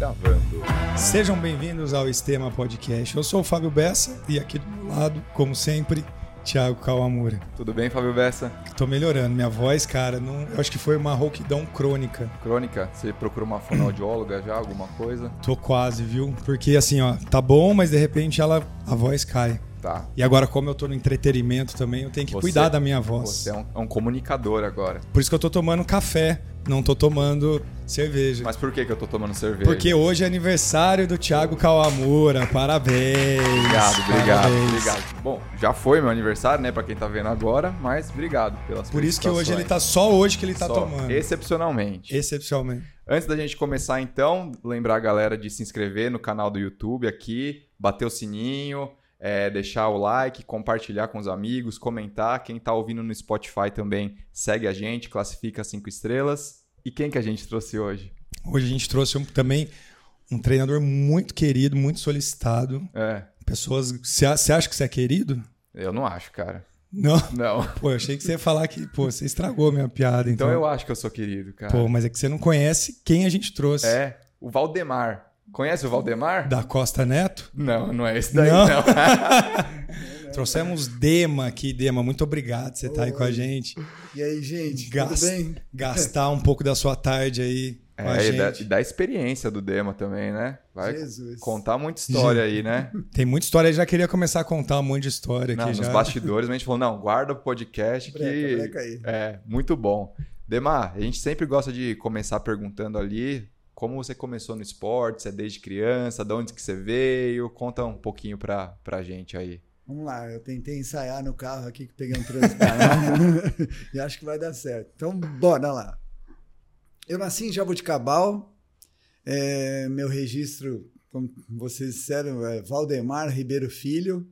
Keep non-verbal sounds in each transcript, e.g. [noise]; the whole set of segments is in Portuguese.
Gravando. Sejam bem-vindos ao Estema Podcast. Eu sou o Fábio Bessa e aqui do meu lado, como sempre, Thiago Kawamura. Tudo bem, Fábio Bessa? Tô melhorando. Minha voz, cara, não, eu acho que foi uma rouquidão crônica. Crônica? Você procurou uma fonoaudióloga já, alguma coisa? Tô quase, viu? Porque assim, ó, tá bom, mas de repente ela, a voz cai. Tá. E agora, como eu tô no entretenimento também, eu tenho que Você- cuidar da minha voz. Você é um, é um comunicador agora. Por isso que eu tô tomando café, não tô tomando cerveja. Mas por que, que eu tô tomando cerveja? Porque hoje é aniversário do Thiago Kawamura. Parabéns. Obrigado, obrigado, Parabéns. obrigado. Bom, já foi meu aniversário, né, pra quem tá vendo agora, mas obrigado pelas Por isso que hoje ele felicitações. tá só hoje que ele tá Só tomando. Excepcionalmente. Excepcionalmente. Antes da gente começar, então, lembrar a galera de se inscrever no canal do YouTube aqui, bater o sininho, é, deixar o like, compartilhar com os amigos, comentar. Quem tá ouvindo no Spotify também segue a gente, classifica cinco estrelas. E quem que a gente trouxe hoje? Hoje a gente trouxe um- também um treinador muito querido, muito solicitado. É, Pessoas. Você acha que você é querido? eu não acho, cara. Não. Não. [laughs] Pô, eu achei que você ia falar que, pô, você estragou minha piada. Então Então, eu acho que eu sou querido, cara. Pô, mas é que você não conhece quem a gente trouxe. É, o Valdemar. Conhece o Valdemar? Da Costa Neto. Não, não é esse daí, Não? não. [laughs] Trouxemos Dema aqui. Dema, muito obrigado por você estar aí com a gente. E aí, gente, Gas- tudo bem? Gastar um pouco da sua tarde aí com a É, e da, gente. e da experiência do Dema também, né? Vai Jesus. contar muita história aí, né? [laughs] Tem muita história, eu já queria começar a contar um monte de história Não, aqui nos já. bastidores, mas a gente falou, não, guarda o podcast que... Breca, breca aí. É, muito bom. Demar, a gente sempre gosta de começar perguntando ali como você começou no esporte, se é desde criança, de onde que você veio, conta um pouquinho pra, pra gente aí. Vamos lá, eu tentei ensaiar no carro aqui que peguei um trânsito [laughs] e acho que vai dar certo. Então, bora lá. Eu nasci em Jaboticabal, é, meu registro, como vocês disseram, é Valdemar Ribeiro Filho,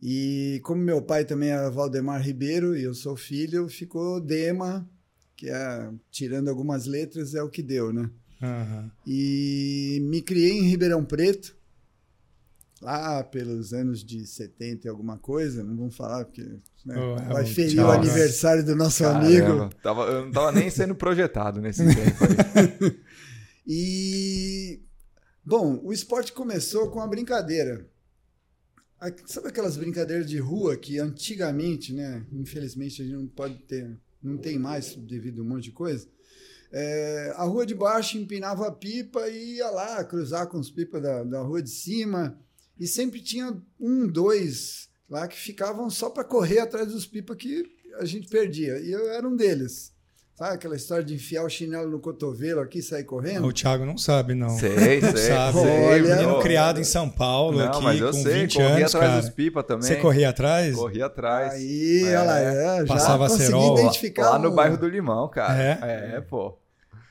e como meu pai também é Valdemar Ribeiro e eu sou filho, ficou Dema, que é, tirando algumas letras, é o que deu, né? Aham. E me criei em Ribeirão Preto, lá pelos anos de 70 e alguma coisa, não vamos falar porque né, Oh, é vai ferir tchau, o aniversário do nosso Caramba, amigo. Tava, eu não tava nem sendo projetado nesse tempo aí. [laughs] E, bom, o esporte começou com uma brincadeira. Sabe aquelas brincadeiras de rua que antigamente, né, infelizmente a gente não pode ter, não tem mais devido a um monte de coisa. É, a rua de baixo empinava a pipa e ia lá cruzar com os pipas da, da rua de cima. E sempre tinha um, dois lá que ficavam só para correr atrás dos pipas que a gente perdia. E eu era um deles. Sabe aquela história de enfiar o chinelo no cotovelo aqui e sair correndo? O Thiago não sabe, não. Sei, [laughs] Não sei. sabe. sei, Olha, Menino criado em São Paulo, Não, aqui, mas eu com sei, 20 corria anos, atrás cara. dos pipa também. Você corria atrás? Corria atrás. Aí, É, olha lá, é, já passava consegui cerol lá- identificar Lá no um- bairro do Limão, cara. É? É, pô.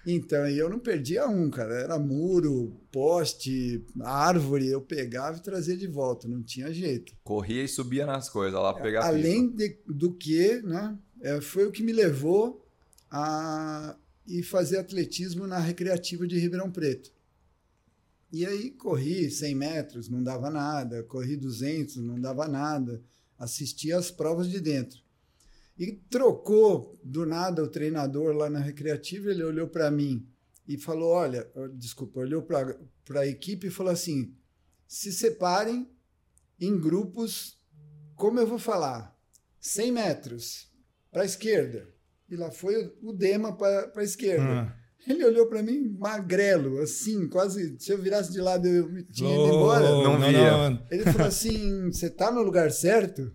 Então, e eu não perdia um, cara. Era muro, poste, árvore, eu pegava e trazia de volta, não tinha jeito. Corria e subia nas coisas lá pra pegar pipa. Além de- do que, né, é, foi o que me levou a ir fazer atletismo na recreativa de Ribeirão Preto. E aí corri 100 metros, não dava nada, corri 200, não dava nada, assisti às provas de dentro. E trocou do nada o treinador lá na recreativa, ele olhou para mim e falou: Olha, desculpa, olhou para a equipe e falou assim: se separem em grupos, como eu vou falar, 100 metros para a esquerda. E lá foi o Dema para a esquerda. Ah. Ele olhou para mim magrelo, assim, quase. Se eu virasse de lado, eu tinha ido Oh, embora. Não via. Ele falou assim: Você tá no lugar certo?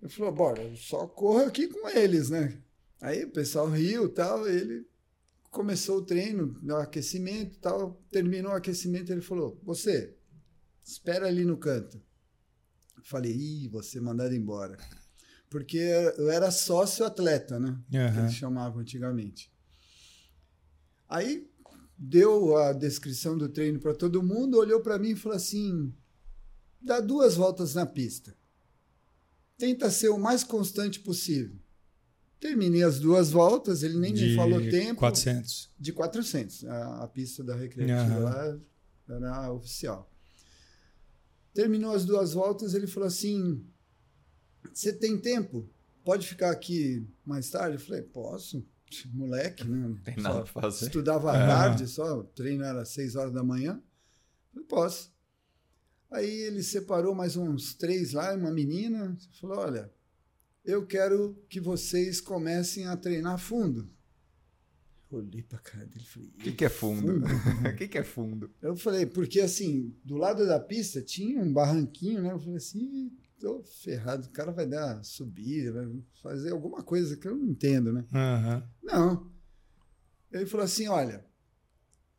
Eu falei: Bora, só corro aqui com eles, né? Aí o pessoal riu e tal. Ele começou o treino, o aquecimento e tal. Terminou o aquecimento. Ele falou: Você, espera ali no canto. Eu falei: Ih, você mandado embora. Porque eu era sócio atleta, né? Que Aham. eles chamavam antigamente. Aí deu a descrição do treino para todo mundo, olhou para mim e falou assim: dá duas voltas na pista. Tenta ser o mais constante possível. Terminei as duas voltas, ele nem me falou tempo. 400. De 400. A, a pista da recreativa Aham. lá era oficial. Terminou as duas voltas, ele falou assim: Você tem tempo? Pode ficar aqui mais tarde? Eu falei: Posso. [laughs] moleque, né? Não tem nada pra fazer. Estudava à tarde só, treino era às seis horas da manhã. Falei, posso. Aí ele separou mais uns três lá, uma menina, falou: olha, eu quero que vocês comecem a treinar fundo. Eu olhei pra cara dele e falei: O que, que é fundo? O [laughs] que, que é fundo? Eu falei, porque assim, do lado da pista tinha um barranquinho, né? Eu falei assim, "Ih, tô ferrado, o cara vai dar subida, vai fazer alguma coisa que eu não entendo, né? Aham. Não. Ele falou assim: olha,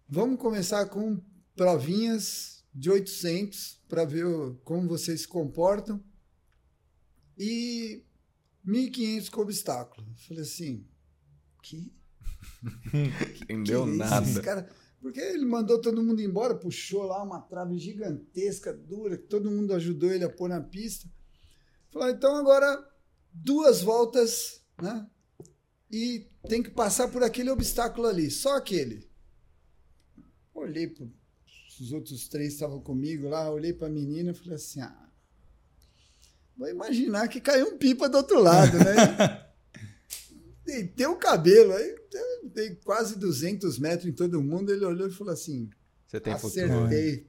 vamos começar com provinhas de 800 para ver como vocês se comportam e 1.500 com obstáculo. Eu falei assim: que? [laughs] Entendeu que é isso? nada. Esse cara- Porque ele mandou todo mundo embora, puxou lá uma trave gigantesca, dura, que todo mundo ajudou ele a pôr na pista. Falou, então agora duas voltas, né? E tem que passar por aquele obstáculo ali, só aquele. Olhei para os outros três estavam comigo lá, olhei para a menina e falei assim: ah, vou imaginar que caiu um pipa do outro lado, né? [laughs] Deitei o cabelo, aí dei quase 200 metros em todo mundo. Ele olhou e falou assim: Você tem futuro. Acertei.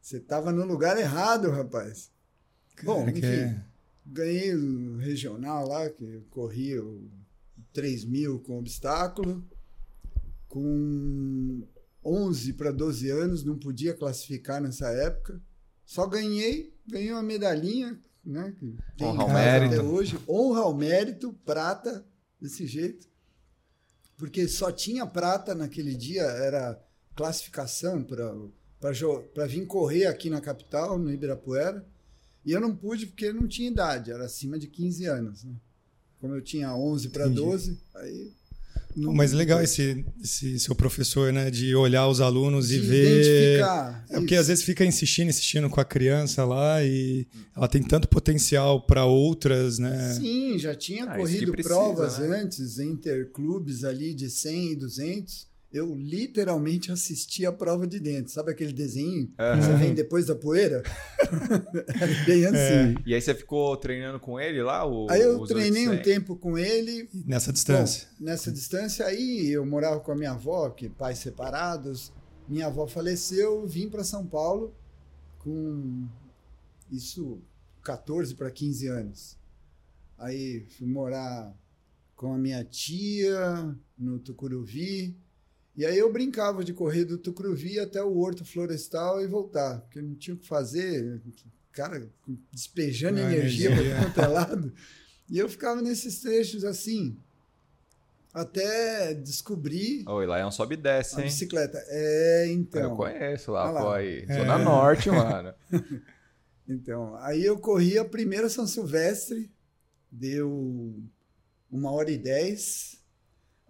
Você estava no lugar errado, rapaz. Bom, enfim, é- ganhei o regional lá, que corri o 3 mil com obstáculo. Com 11 para 12 anos, não podia classificar nessa época. Só ganhei, ganhei uma medalhinha, né? Que tem Honra ao mérito. Até hoje. Honra ao mérito, prata, desse jeito. Porque só tinha prata naquele dia, era classificação para vir correr aqui na capital, no Ibirapuera. E eu não pude porque não tinha idade, era acima de 15 anos. Né? Como eu tinha 11 para Entendi. 12, aí. Não- Mas legal esse, esse seu professor, né? De olhar os alunos de e ver. identificar. É porque isso. às vezes fica insistindo, insistindo com a criança lá e ela tem tanto potencial para outras, né? Sim, já tinha Ah, corrido precisa, provas né? antes, interclubes ali de 100 e 200. Eu literalmente assisti a prova de dentro. Sabe aquele desenho que Aham. você vem depois da poeira? Era [laughs] bem assim. É. E aí você ficou treinando com ele lá? O, Aí eu treinei um 800? tempo com ele. Nessa distância. Bom, nessa distância aí, eu morava com a minha avó, que pais separados. Minha avó faleceu, vim para São Paulo com isso 14 para 15 anos. Aí fui morar com a minha tia no Tucuruvi. E aí eu brincava de correr do Tucuruvi até o Horto Florestal e voltar, porque não tinha o que fazer. Cara, despejando Ah, energia para quanto é lado. E eu ficava nesses trechos assim, até descobrir Oi, lá é um sobe e desce, a hein? bicicleta. É, Eu então. conheço lá, lá. pô, aí. É. Zona Norte, mano. [laughs] Então, aí eu corri a primeira São Silvestre, deu uma hora e dez.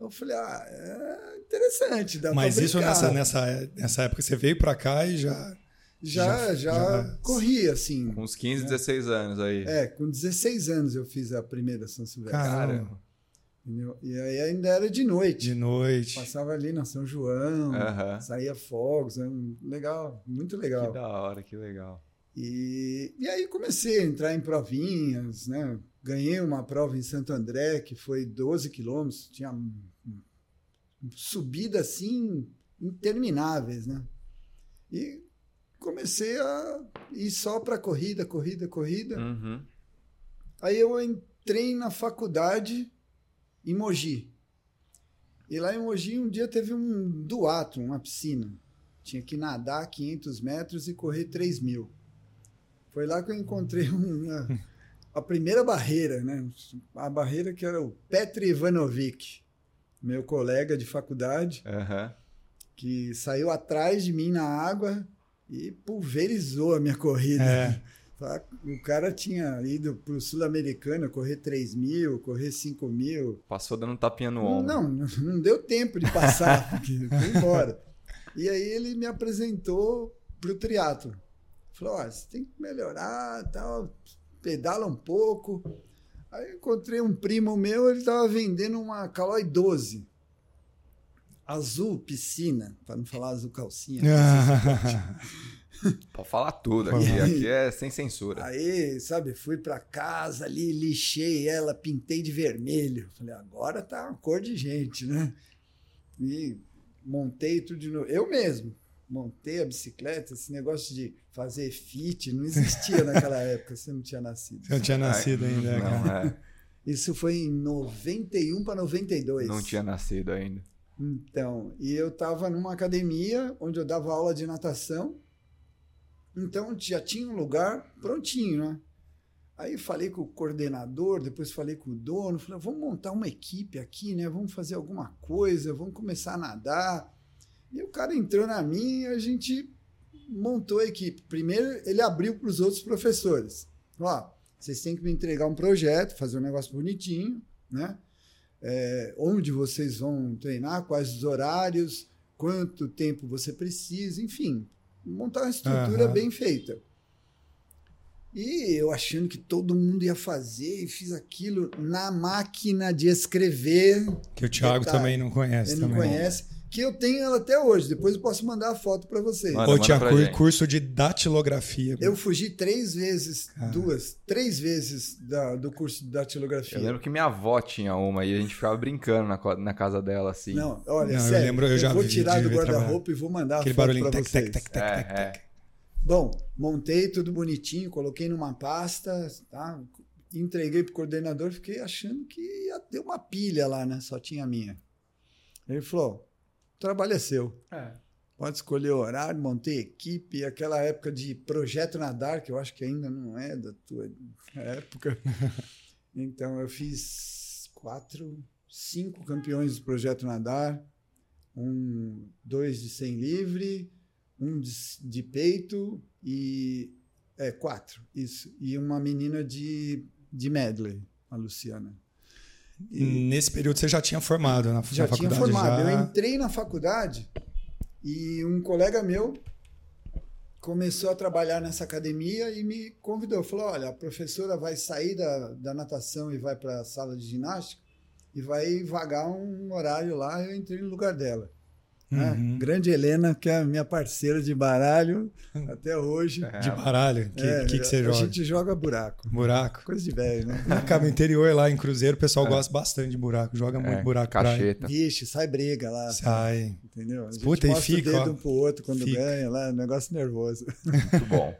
Eu falei, ah, é interessante, dá Mas pra isso brincar. nessa, nessa, nessa época você veio para cá e já. já, já- já, já- corri, assim. Com uns 15, 16 anos aí. É, com 16 anos eu fiz a primeira São Silvestre. Caramba. entendeu? E aí ainda era de noite. De noite. Passava ali na São João, saía fogos, né? legal, muito legal. Que da hora, que legal. E, e aí comecei a entrar em provinhas, né? Ganhei uma prova em Santo André, que foi 12 quilômetros, tinha um- um- subida assim intermináveis, né? E comecei a ir só para corrida, corrida, corrida. Uhum. Aí eu entrei na faculdade em Mogi. E lá em Mogi um dia teve um duato, uma piscina. Tinha que nadar 500 metros e correr 3 mil. Foi lá que eu encontrei [laughs] uma, a primeira barreira, né? A barreira que era o Petri Ivanovic, meu colega de faculdade, Aham. que saiu atrás de mim na água e pulverizou a minha corrida. É. [laughs] O cara tinha ido para o Sul-Americano correr 3 mil, correr 5 mil. Passou dando um tapinha no ombro. Não, não, não deu tempo de passar, [laughs] porque foi embora. E aí ele me apresentou para o triatlo. Falou, ó, você tem que melhorar, tal, pedala um pouco. Aí encontrei um primo meu, ele estava vendendo uma Caloi 12. Azul piscina, para não falar azul calcinha. [laughs] Pode falar tudo aqui. Aqui é sem censura. Aí, sabe, fui para casa ali, lixei ela, pintei de vermelho. Falei, agora tá uma cor de gente, né? E montei tudo de novo. Eu mesmo montei a bicicleta, esse negócio de fazer fit não existia naquela [laughs] época, você não tinha nascido. Você não tinha nascido ainda, Não, cara. é. Isso foi em 91 para 92. Não tinha nascido ainda. Então, e eu estava numa academia onde eu dava aula de natação. Então já tinha um lugar prontinho, né? Aí falei com o coordenador, depois falei com o dono, falei, vamos montar uma equipe aqui, né? Vamos fazer alguma coisa, vamos começar a nadar. E o cara entrou na minha e a gente montou a equipe. Primeiro, ele abriu para os outros professores. Ó, vocês têm que me entregar um projeto, fazer um negócio bonitinho, né? É, onde vocês vão treinar, quais os horários, quanto tempo você precisa, enfim, montar uma estrutura Aham. bem feita. E eu achando que todo mundo ia fazer e fiz aquilo na máquina de escrever. Que o Thiago Detalhe, também não conhece. Ele não também. conhece. Que eu tenho ela até hoje. Depois eu posso mandar a foto para vocês. Manda, manda tinha pra cur- curso de datilografia. Eu fugi três vezes, Ah. duas, três vezes da- do curso de datilografia. Eu lembro que minha avó tinha uma e a gente ficava brincando na, na casa dela, assim. Não, olha, Não, eu sério, lembro, eu já vou vi, tirar do guarda-roupa e vou mandar Aquele a foto barulhinho. para vocês. tec, tec, tec, É, tec, é. tec. Bom, montei tudo bonitinho, coloquei numa pasta, tá? entreguei pro coordenador, fiquei achando que ia ter uma pilha lá, né? Só tinha a minha. Ele falou: o trabalho é seu. Pode escolher horário, montei equipe, aquela época de projeto nadar, que eu acho que ainda não é da tua época. [laughs] Então eu fiz quatro, cinco campeões do projeto nadar, um, dois de 100 livre, um de, de peito e é quatro, isso, e uma menina de de medley, a Luciana. Nesse período você já tinha formado na, Já na tinha faculdade? formado. já? Eu entrei na faculdade e um colega meu começou a trabalhar nessa academia e me convidou. Falou: olha, a professora vai sair da, da natação e vai para a sala de ginástica e vai vagar um horário lá. Eu entrei no lugar dela. Né? Uhum. Grande Helena, que é a minha parceira de baralho até hoje. [laughs] De baralho? Que, É, que, que você a joga? gente joga buraco. Buraco. Coisa de velho, né? Acaba interior lá em Cruzeiro, o pessoal gosta bastante de buraco. Joga muito É, buraco pra cacheta. Vixe, sai briga lá. Sai. Entendeu? A gente Puta, e mostra fica, o dedo ó. um pro outro quando Fica. ganha lá, negócio nervoso. Muito bom.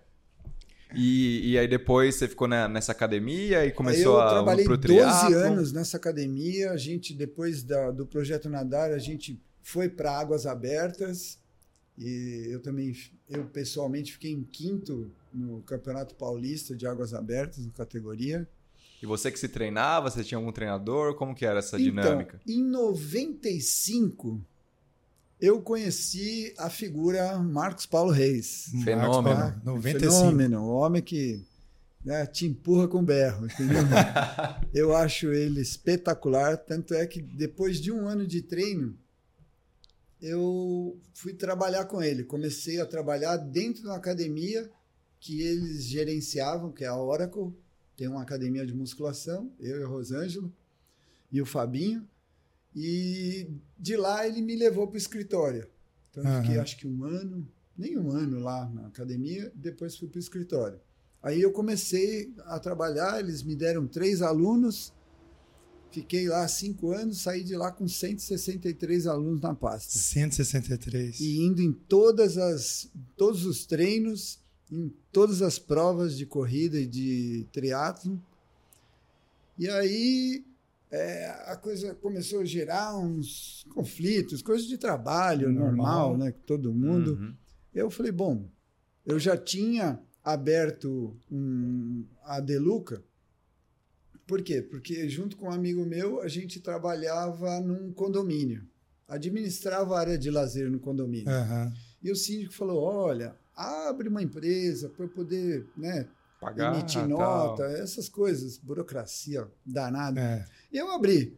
E, e aí depois você ficou na- nessa academia e começou eu a trabalhei pro 12 triatlo. anos nessa academia. A gente, depois da- do projeto Nadar, a gente foi para Águas Abertas. E eu também, eu pessoalmente fiquei em quinto no Campeonato Paulista de Águas Abertas, na categoria. E você que se treinava, você tinha algum treinador? Como que era essa dinâmica? Então, em 95, eu conheci a figura Marcos Paulo Reis. Fenômeno. Marcos Paulo, 95. Fenômeno, o homem que né, te empurra com berro, entendeu? [laughs] Eu acho ele espetacular, tanto é que depois de um ano de treino, eu fui trabalhar com ele. Comecei a trabalhar dentro da academia que eles gerenciavam, que é a Oracle. Tem uma academia de musculação, eu e o Rosângelo e o Fabinho. E de lá ele me levou para o escritório. Então eu fiquei Aham. acho que um ano, nem um ano lá na academia, depois fui para o escritório. Aí eu comecei a trabalhar, eles me deram três alunos, fiquei lá cinco anos, saí de lá com 163 alunos na pasta. 163. E indo em todas as, todos os treinos, em todas as provas de corrida e de triatlo. E aí é, a coisa começou a gerar uns conflitos, coisas de trabalho Normal. normal, né? Com todo mundo. Uhum. Eu falei, bom, eu já tinha aberto um, a Deluca. Por quê? Porque junto com um amigo meu, a gente trabalhava num condomínio. Administrava a área de lazer no condomínio. Aham. E o síndico falou, olha, abre uma empresa para eu poder né, Pagar, emitir tal. nota, essas coisas, burocracia danada. É. E eu abri.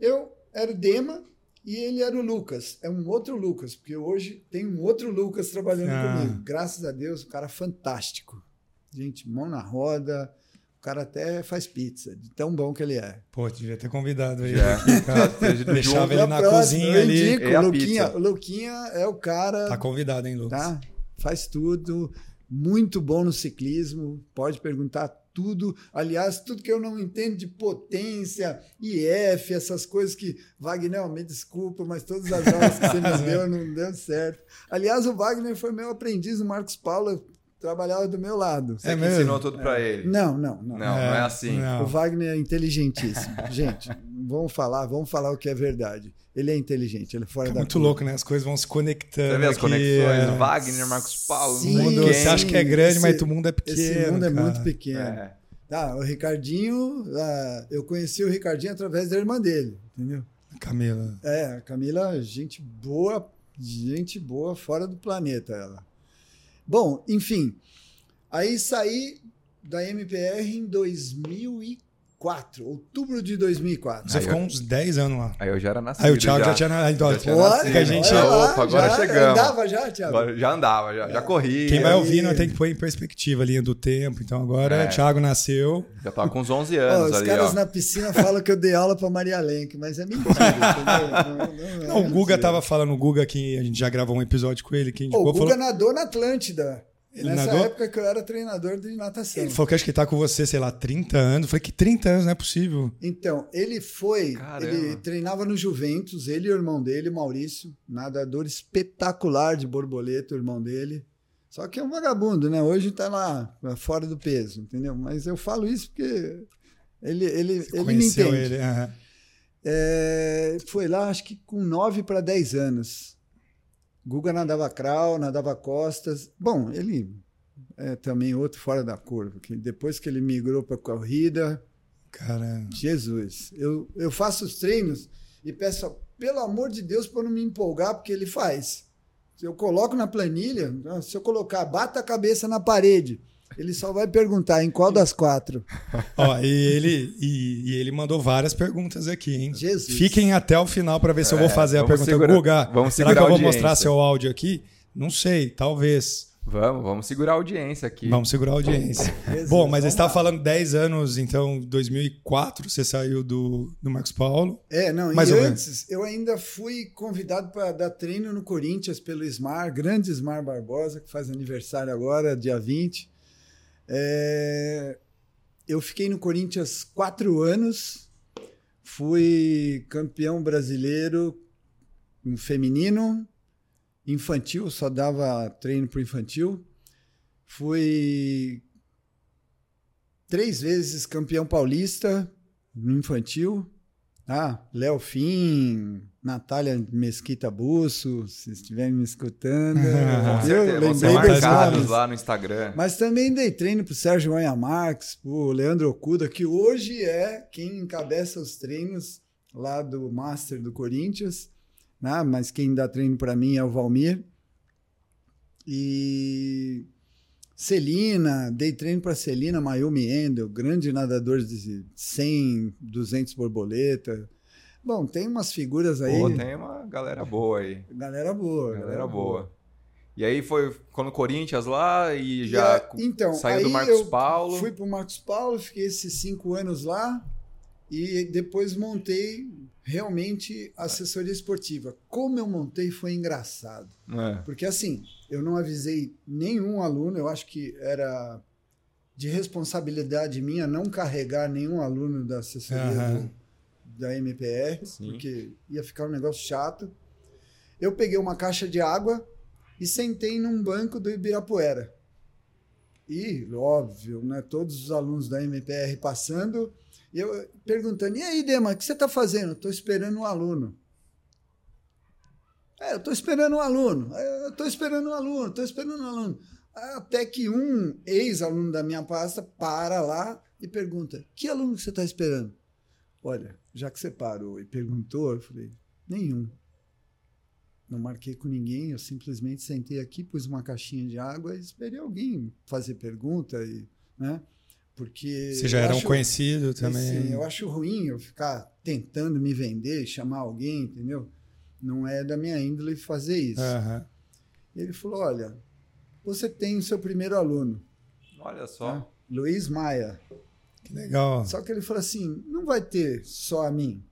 Eu era o Dema e ele era o Lucas. É um outro Lucas, porque hoje tem um outro Lucas trabalhando Ah. comigo. Graças a Deus, um cara fantástico. Gente, mão na roda. O cara até faz pizza, de tão bom que ele é. Pô, devia ter convidado ele Já. aqui, cara. [laughs] Deixava ele Da na próxima, cozinha ali. indico, o Luquinha, Luquinha é o cara. Tá convidado, hein, Lucas? Tá? faz tudo, muito bom no ciclismo, pode perguntar tudo. Aliás, tudo que eu não entendo de potência, IF, essas coisas que. Wagner, me desculpa, mas todas as aulas que você me [laughs] deu não deu certo. Aliás, o Wagner foi meu aprendiz, o Marcos Paulo trabalhava do meu lado. Você é que mesmo? ensinou tudo para ele? Não, não, não. Não, não é, assim. Não. O Wagner é inteligentíssimo. [laughs] Gente, vamos falar, vamos falar o que é verdade. Ele é inteligente, ele é fora é da muito louco, né? As coisas vão se conectando. Você vê as conexões, é... Wagner, Marcos Paulo, sim, mundo, Você acha que é grande, esse, mas o mundo é pequeno. Esse mundo é cara. muito pequeno. É. Tá, o Ricardinho, ah, eu conheci o Ricardinho através da irmã dele, entendeu? Camila. É, a Camila, gente boa, gente boa fora do planeta ela. Bom, enfim, aí saí da MPR em 2004. 2004, outubro de 2004. Você aí ficou eu... uns 10 anos lá. Aí eu já era nascido. Aí o Thiago já, já tinha, então, já tinha nascido. Que a gente... Lá, Opa, agora já chegamos. andava já, Thiago? Agora já andava, já, é. já corria. Quem vai ouvindo tem que pôr em perspectiva a linha do tempo. Então agora é. Thiago nasceu. Já tava com uns 11 anos oh, Os caras ó. na piscina falam que eu dei aula pra Maria Lenk, mas é mentira. não, não, não, não, o Guga tava falando, o Guga que a gente já gravou um episódio com ele. Que oh, o Guga falou... nadou na Atlântida. Nessa nadou? época que eu era treinador de natação. Ele falou que acho que ele tá com você, sei lá, 30 anos. Eu falei que 30 anos não é possível. Então, ele foi. Caramba. Ele treinava no Juventus, ele e o irmão dele, Maurício, nadador espetacular de borboleta, o irmão dele. Só que é um vagabundo, né? Hoje tá lá, fora do peso, entendeu? Mas eu falo isso porque ele, ele, ele me entende. Ele, uhum. é, foi lá, acho que com 9 para 10 anos. Guga nadava crawl, nadava costas. Bom, ele é também outro fora da curva, que depois que ele migrou para corrida, cara, Jesus, eu, eu faço os treinos e peço pelo amor de Deus para não me empolgar porque ele faz. Se eu coloco na planilha, se eu colocar bata a cabeça na parede, ele só vai perguntar em qual das quatro. [laughs] Ó, e ele, e, e, ele mandou várias perguntas aqui, hein? Jesus. Fiquem até o final para ver se eu vou é, fazer a pergunta. Segurar, Guga, vamos será que eu vou mostrar seu áudio aqui? Não sei, talvez. Vamos, vamos segurar a audiência aqui. Vamos segurar a audiência. [laughs] Bom, mas você estava falando 10 anos, então, 2004 você saiu do, do Marcos Paulo. É, não, mais e antes eu ainda fui convidado para dar treino no Corinthians pelo Smar, grande Smar Barbosa, que faz aniversário agora, dia 20. É, eu fiquei no Corinthians quatro anos, fui campeão brasileiro no feminino, infantil, só dava treino para infantil. Fui três vezes campeão paulista no infantil. Ah, Léo Fim, Natália Mesquita Busso, se estiverem me escutando. [laughs] Com eu lembrei marcados lá no Instagram. Mas também dei treino para o Sérgio Manha Marques, para o Leandro Okuda, que hoje é quem encabeça os treinos lá do Master do Corinthians. Né? Mas quem dá treino para mim é o Valmir. E Celina, dei treino para Celina Mayumi Endel, grande nadador de 100, 200 borboleta. Bom, tem umas figuras aí. Pô, tem uma galera boa aí. Galera boa. Galera, galera boa. boa. E aí foi quando o Corinthians lá e já e, então, saiu do Marcos Paulo. Fui para o Marcos Paulo, fiquei esses cinco anos lá e depois montei realmente assessoria esportiva. Como eu montei foi engraçado. É. Porque assim, eu não avisei nenhum aluno, eu acho que era de responsabilidade minha não carregar nenhum aluno da assessoria uhum. do, da MPR, Sim. porque ia ficar um negócio chato. Eu peguei uma caixa de água e sentei num banco do Ibirapuera. E, óbvio, né, todos os alunos da MPR passando, e eu perguntando: e aí, Dema, o que você está fazendo? Estou esperando um aluno. É, eu estou esperando um aluno. É, estou esperando um aluno, estou esperando um aluno. Até que um ex-aluno da minha pasta para lá e pergunta: que aluno você está esperando? Olha, já que você parou e perguntou, eu falei: nenhum. Não marquei com ninguém, eu simplesmente sentei aqui, pus uma caixinha de água e esperei alguém fazer pergunta e, né? Porque. Você já era um conhecido também. Assim, eu acho ruim eu ficar tentando me vender, chamar alguém, entendeu? Não é da minha índole fazer isso. Uhum. Ele falou: olha, você tem o seu primeiro aluno. Olha só. Né? Luiz Maia. Que legal. Só que ele falou assim: não vai ter só a mim.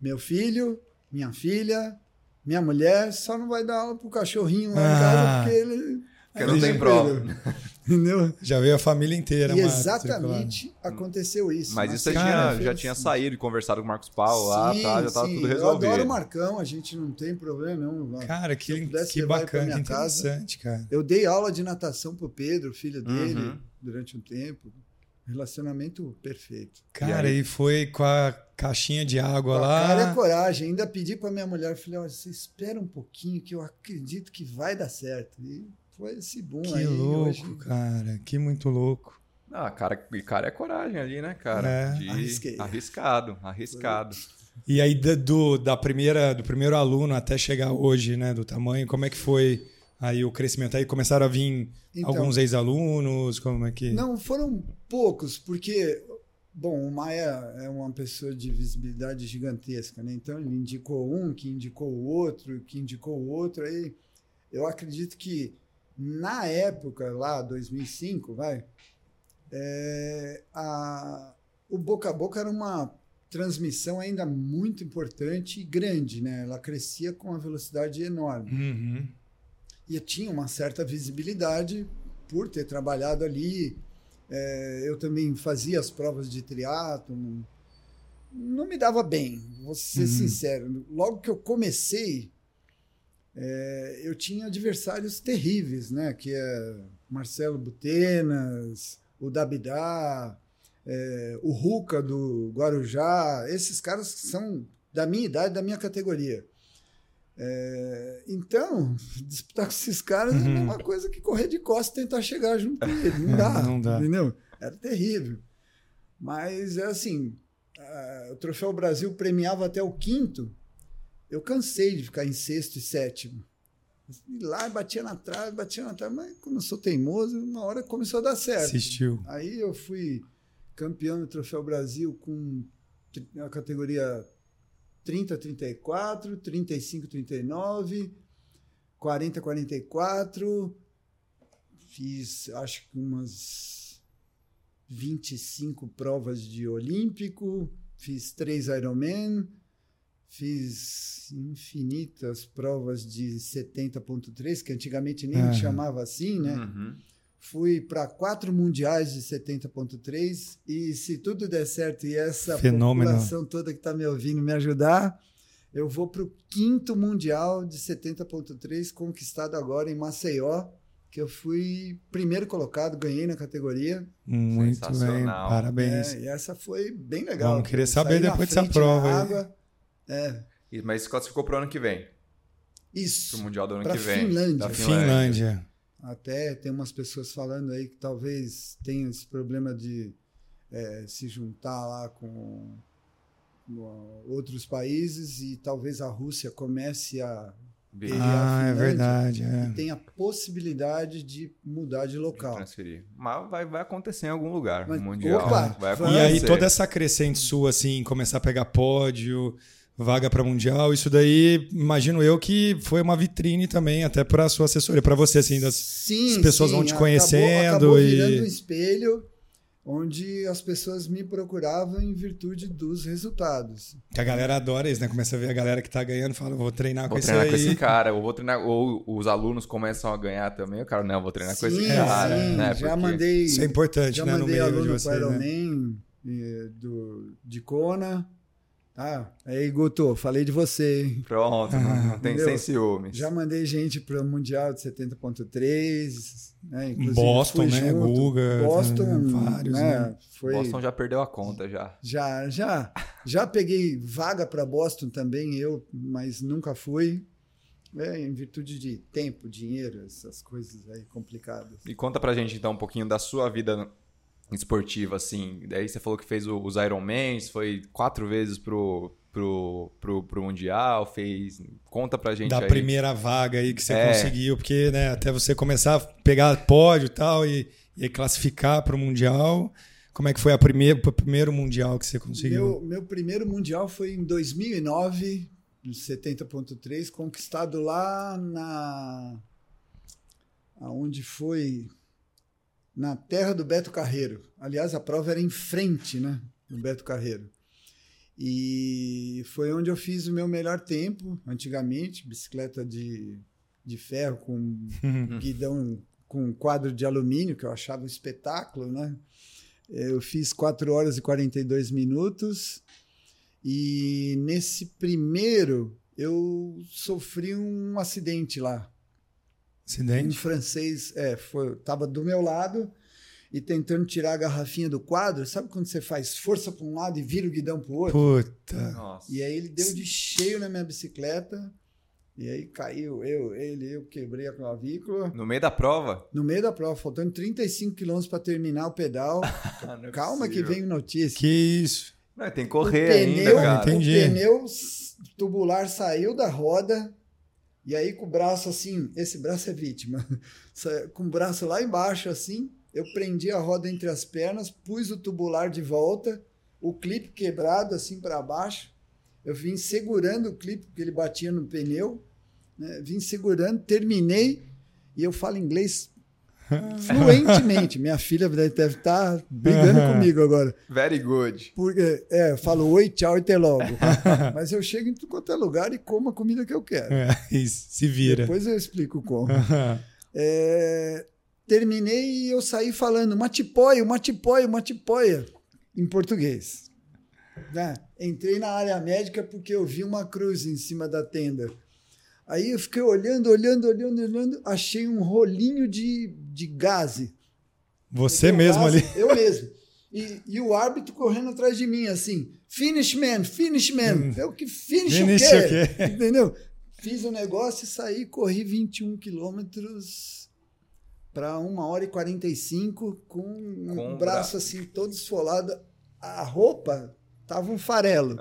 Meu filho, minha filha, minha mulher, só não vai dar aula pro cachorrinho lá ah. em casa porque ele Porque não tem prova. [laughs] Entendeu? Já veio a família inteira. E exatamente aconteceu isso. Mas isso Cara, tinha, já tinha saído e conversado com o Marcos Paulo lá, tá, já tava sim. tudo Eu resolvido. adoro o Marcão, a gente não tem problema nenhum. Cara, eu que, que bacana, que minha casa, interessante, cara. Eu dei aula de natação pro Pedro, filho dele, Uhum. durante um tempo. Relacionamento perfeito. Cara, e, foi com a caixinha de água Com lá. cara e a coragem. Ainda pedi pra minha mulher, falei, olha, você espera um pouquinho que eu acredito que vai dar certo. E foi esse boom Que aí. louco, hoje. cara. Que muito louco. Ah, cara, e cara é coragem ali, né, cara? É. De- Arrisquei. Arriscado, arriscado. E aí, do, da primeira, do primeiro aluno até chegar hoje, né, do tamanho, como é que foi aí o crescimento? Aí começaram a vir Então, alguns ex-alunos, como é que... Não, foram poucos, porque, bom, o Maia é uma pessoa de visibilidade gigantesca, né? Então ele indicou um, que indicou o outro, que indicou o outro. Aí eu acredito que na época, lá, 2005, vai, é, a, o boca a boca era uma transmissão ainda muito importante e grande, né? Ela crescia com uma velocidade enorme Uhum. e tinha uma certa visibilidade por ter trabalhado ali. É, eu também fazia as provas de triatlo. Não me dava bem, vou ser Uhum. sincero. Logo que eu comecei, é, eu tinha adversários terríveis, né? Que é Marcelo Butenas, o Dabidá, é, o Ruca do Guarujá. Esses caras são da minha idade, da minha categoria. É, então, [laughs] disputar com esses caras é Uhum. mesma coisa que correr de costas e tentar chegar junto com ele. Não [laughs] dá. Não dá. Entendeu? Era terrível. Mas é assim: o Troféu Brasil premiava até o quinto. Eu cansei de ficar em sexto e sétimo. E lá batia na trave, batia na trave, mas como eu sou teimoso, uma hora começou a dar certo. Assistiu. Aí eu fui campeão do Troféu Brasil com a categoria 30 34, 35 39, 40 44. Fiz acho que umas 25 provas de olímpico, fiz três Ironman, fiz infinitas provas de 70.3, que antigamente nem Aham. chamava assim, né? Uhum. Fui para quatro mundiais de 70.3 e se tudo der certo e essa Fenômeno. população toda que está me ouvindo me ajudar, eu vou para o quinto mundial de 70.3 conquistado agora em Maceió, que eu fui primeiro colocado, ganhei na categoria. Muito bem, parabéns. É, e essa foi bem legal. Vamos querer saber depois dessa prova água. É, Mas se classificou pro ano que vem, pro isso. Mundial do ano Pra que vem. Finlândia. Da Finlândia. Até tem umas pessoas falando aí que talvez tenha esse problema de é, se juntar lá com, com outros países e talvez a Rússia comece a Ah, é Finlândia. verdade. É. tem a possibilidade de mudar de local. transferir. Mas vai, vai acontecer em algum lugar. Mas- Mundial. Opa, vai vai. E aí acontecer. toda essa crescente sua, assim, começar a pegar pódio, vaga para mundial, isso daí, imagino eu que foi uma vitrine também até para sua assessoria, para você, assim, das, Sim, as pessoas sim, vão te acabou- conhecendo acabou e- virando um espelho onde as pessoas me procuravam em virtude dos resultados. que a galera adora isso, né? Começa a ver a galera que tá ganhando, fala, vou treinar Vou com esse treinar aí. com esse cara, ou vou treinar, ou os alunos começam a ganhar também, o cara, não, vou treinar com esse Sim, cara, sim, né? já Porque- mandei Isso é importante, Já né, no mandei meio de aluno para vocês, né? Ironman eh, do, de Kona. Ah, aí, Guto, falei de você, hein? Pronto, não, não tem Entendeu? sem ciúmes. Já mandei gente para o Mundial de 70.3, né? Inclusive, Boston, né? junto. Guga, Boston, vários, né? né? Foi, Boston já perdeu a conta já. já, já, já peguei vaga para Boston também, eu, mas nunca fui. É, em virtude de tempo, dinheiro, essas coisas aí complicadas. E conta pra gente então um pouquinho da sua vida esportiva, assim. Daí você falou que fez o- os Ironmans, foi quatro vezes pro, pro, pro, pro Mundial, fez. Conta pra gente da aí. primeira vaga aí que você É. conseguiu, porque né, até você começar a pegar pódio e tal e, e classificar para o Mundial. Como é que foi a primeira, o primeiro Mundial que você conseguiu? Meu, meu primeiro mundial foi em 2009, no 70.3, conquistado lá na. Aonde foi? Na terra do Beto Carreiro. Aliás, a prova era em frente, né? No Beto Carreiro. E foi onde eu fiz o meu melhor tempo, antigamente, bicicleta de, de ferro com [laughs] guidão com quadro de alumínio, que eu achava um espetáculo, né? Eu fiz 4 horas e 42 minutos. E nesse primeiro, eu sofri um acidente lá. Um Acidente? francês, é, foi, tava do meu lado e tentando tirar a garrafinha do quadro. Sabe quando você faz força para um lado e vira o guidão para o outro? Puta. Nossa. E aí ele deu de cheio na minha bicicleta. E aí caiu eu, ele, eu quebrei a clavícula. No meio da prova? No meio da prova, faltando 35 quilômetros para terminar o pedal. [laughs] Não é Calma que possível. vem notícia. Que isso? Não, tem que o correr ainda, pneu, cara. entendi. o pneu s- tubular saiu da roda. E aí com o braço assim, esse braço é vítima. [laughs] Com o braço lá embaixo assim, eu prendi a roda entre as pernas, pus o tubular de volta, o clipe quebrado assim para baixo. Eu vim segurando o clipe porque ele batia no pneu, né? Vim segurando, terminei e eu falo inglês fluentemente. Minha filha deve estar brigando comigo agora. Very good. Porque, é, eu falo oi, tchau e até logo. [laughs] Mas eu chego em tudo quanto é lugar e como a comida que eu quero. É, se vira. Depois eu explico como. É, terminei e eu saí falando matipoia, matipoia, matipoia, em português. Né? Entrei na área médica porque eu vi uma cruz em cima da tenda. Aí eu fiquei olhando, olhando, olhando, olhando, achei um rolinho de, de gaze. Você mesmo gás, ali. [laughs] Eu mesmo. E, e o árbitro correndo atrás de mim, assim, finish man, finish man. Eu que finish, Hum. Finish o o quê? quê? [laughs] Entendeu? Fiz o negócio e saí, corri 21 quilômetros para 1 hora e 45 com, Com o o braço assim todo esfolado. A roupa tava um farelo.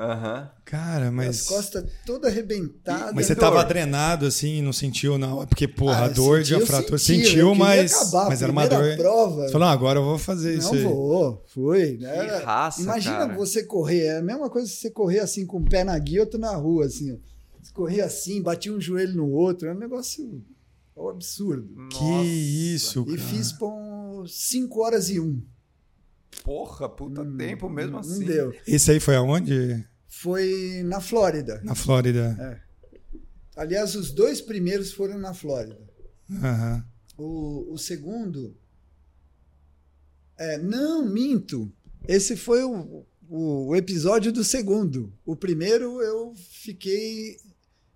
Cara, mas. As costas toda arrebentada. Mas você dor? tava drenado assim, não sentiu na hora? Porque, porra, Ah, a dor de senti, fratura. senti, Sentiu, mas. acabar. Mas era uma dor. prova. Você falou, ah, agora eu vou fazer isso Não aí. vou, fui. né? Era- raça, Imagina cara. você correr, é a mesma coisa que você correr assim com o pé na guia, outro na rua, assim. ó. Você corria assim, batia um joelho no outro, é um negócio um absurdo. Que Nossa. isso, E cara. fiz por 5 horas e 1. Um. Porra, puta tempo mesmo não, assim. Não deu. Esse aí foi aonde? Foi na Flórida. Na Flórida. Aliás, os dois primeiros foram na Flórida. Aham. O, o segundo. É, não, minto. Esse foi o, o, o episódio do segundo. O primeiro eu fiquei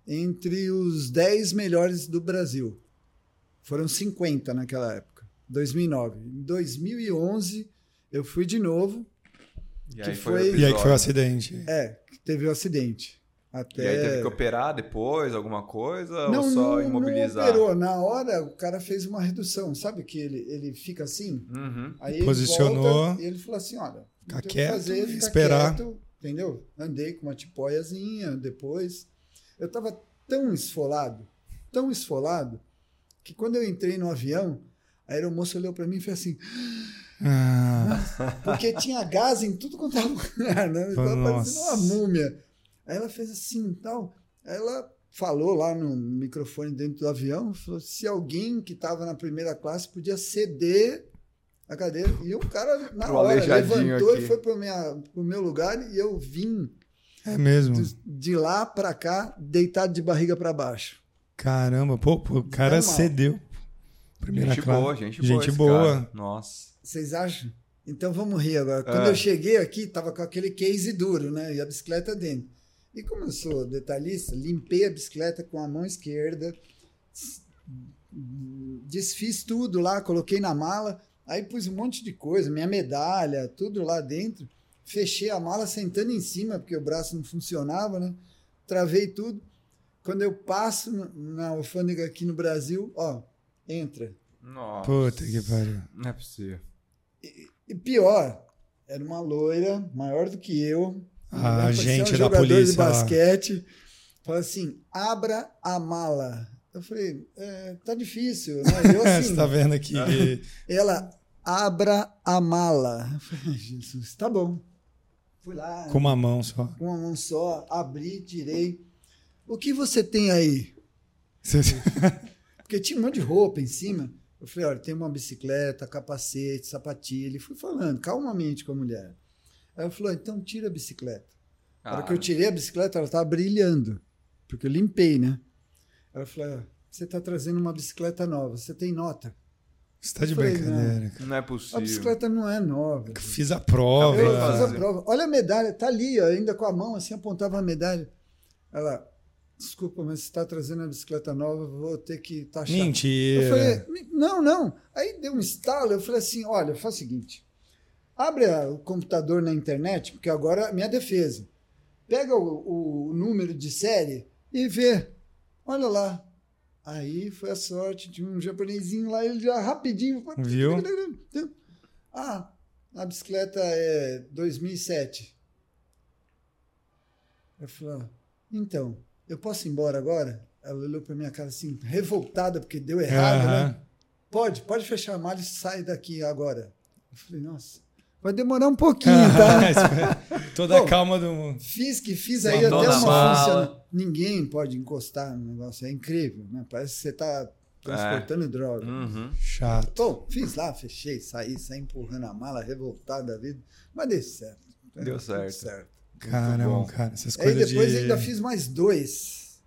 entre os 10 melhores do Brasil. Foram 50 naquela época, 2009. Em 2011 eu fui de novo. E aí Que foi, o foi- E aí que foi o acidente. É, teve o acidente. Até... E aí teve que operar depois, alguma coisa? não, ou só não, imobilizar? não operou. Na hora o cara fez uma redução. Sabe que ele, ele fica assim? Uhum. Aí ele Posicionou. volta e ele falou assim: olha, que quieto, fazer, ficar esperar. quieto, entendeu? Andei com uma tipóiazinha depois. Eu estava tão esfolado, tão esfolado, que quando eu entrei no avião, a aeromoça olhou para mim e fez assim, Ah, [laughs] porque tinha gás em tudo quanto era lugar, né? Eu tava parecendo uma múmia. Aí ela fez assim e tal. Aí ela falou lá no microfone dentro do avião, falou se alguém que estava na primeira classe podia ceder a cadeira. E o cara, na Pro hora, levantou aqui. e foi pro, minha, pro meu lugar e eu vim é mesmo. de, de lá para cá, deitado de barriga para baixo. Caramba, pô, pô, o cara Normal. cedeu. Primeira Gente classe. boa, gente boa. Gente boa. cara. Nossa. Vocês acham? Então vamos rir agora. Quando Ah. eu cheguei aqui, tava com aquele case duro, né? E a bicicleta dentro. E como eu sou detalhista, limpei a bicicleta com a mão esquerda, desfiz tudo lá, coloquei na mala, aí pus um monte de coisa, minha medalha, tudo lá dentro. Fechei a mala sentando em cima, porque o braço não funcionava, né? Travei tudo. Quando eu passo na- na alfândega aqui no Brasil, ó, entra. Nossa. Puta que pariu. Não é possível. E pior, era uma loira, maior do que eu. Ah, parecia gente da jogador polícia de lá. basquete. Falou assim: abra a mala. Eu falei, é, tá difícil. Né? Eu, [laughs] assim, Você tá vendo aqui. Ela, abra a mala. Eu falei, "Ai, Jesus, tá bom. Fui lá, com uma mão só. com uma mão só, abri, tirei. O que você tem aí? Porque tinha um monte de roupa em cima. Eu falei, olha, tem uma bicicleta, capacete, sapatilha. E fui falando calmamente com a mulher. Aí ela falou, então tira a bicicleta. Na hora Ah, que eu tirei a bicicleta, ela estava brilhando. Porque eu limpei, né? Ela falou, "Ah, você está trazendo uma bicicleta nova, você tem nota? Você tá de Falei, brincadeira. cara. Não é A possível. bicicleta não é nova. Fiz a prova. Eu fiz a prova. Olha a medalha, tá ali, ó, ainda com a mão assim, apontava a medalha. Ela, desculpa, mas você está trazendo a bicicleta nova, vou ter que taxar. Mentira. Eu falei, não, não. Aí deu um estalo, eu falei assim, olha, faz o seguinte, abre o computador na internet, porque agora é minha defesa. Pega o, o número de série e vê. Olha lá. Aí foi a sorte de um japonesinho lá, ele já rapidinho... Viu? [laughs] Ah, a bicicleta é 2007. Eu falei, ah, então, eu posso ir embora agora? Ela olhou para minha cara assim, revoltada, porque deu errado, Aham. né? Pode, pode fechar a malha e sai daqui agora. Eu falei, nossa, vai demorar um pouquinho, tá? [laughs] Toda a Bom, calma do mundo. Fiz que fiz aí Mandou até uma mala. funciona. Ninguém pode encostar no negócio, é incrível, né? Parece que você está transportando droga. Uhum. Chato. Bom, fiz lá, fechei, saí, saí empurrando a mala, revoltado da vida, mas deu certo. Deu Tudo certo. Caramba, cara. Essas Aí coisas depois de... ainda fiz mais dois.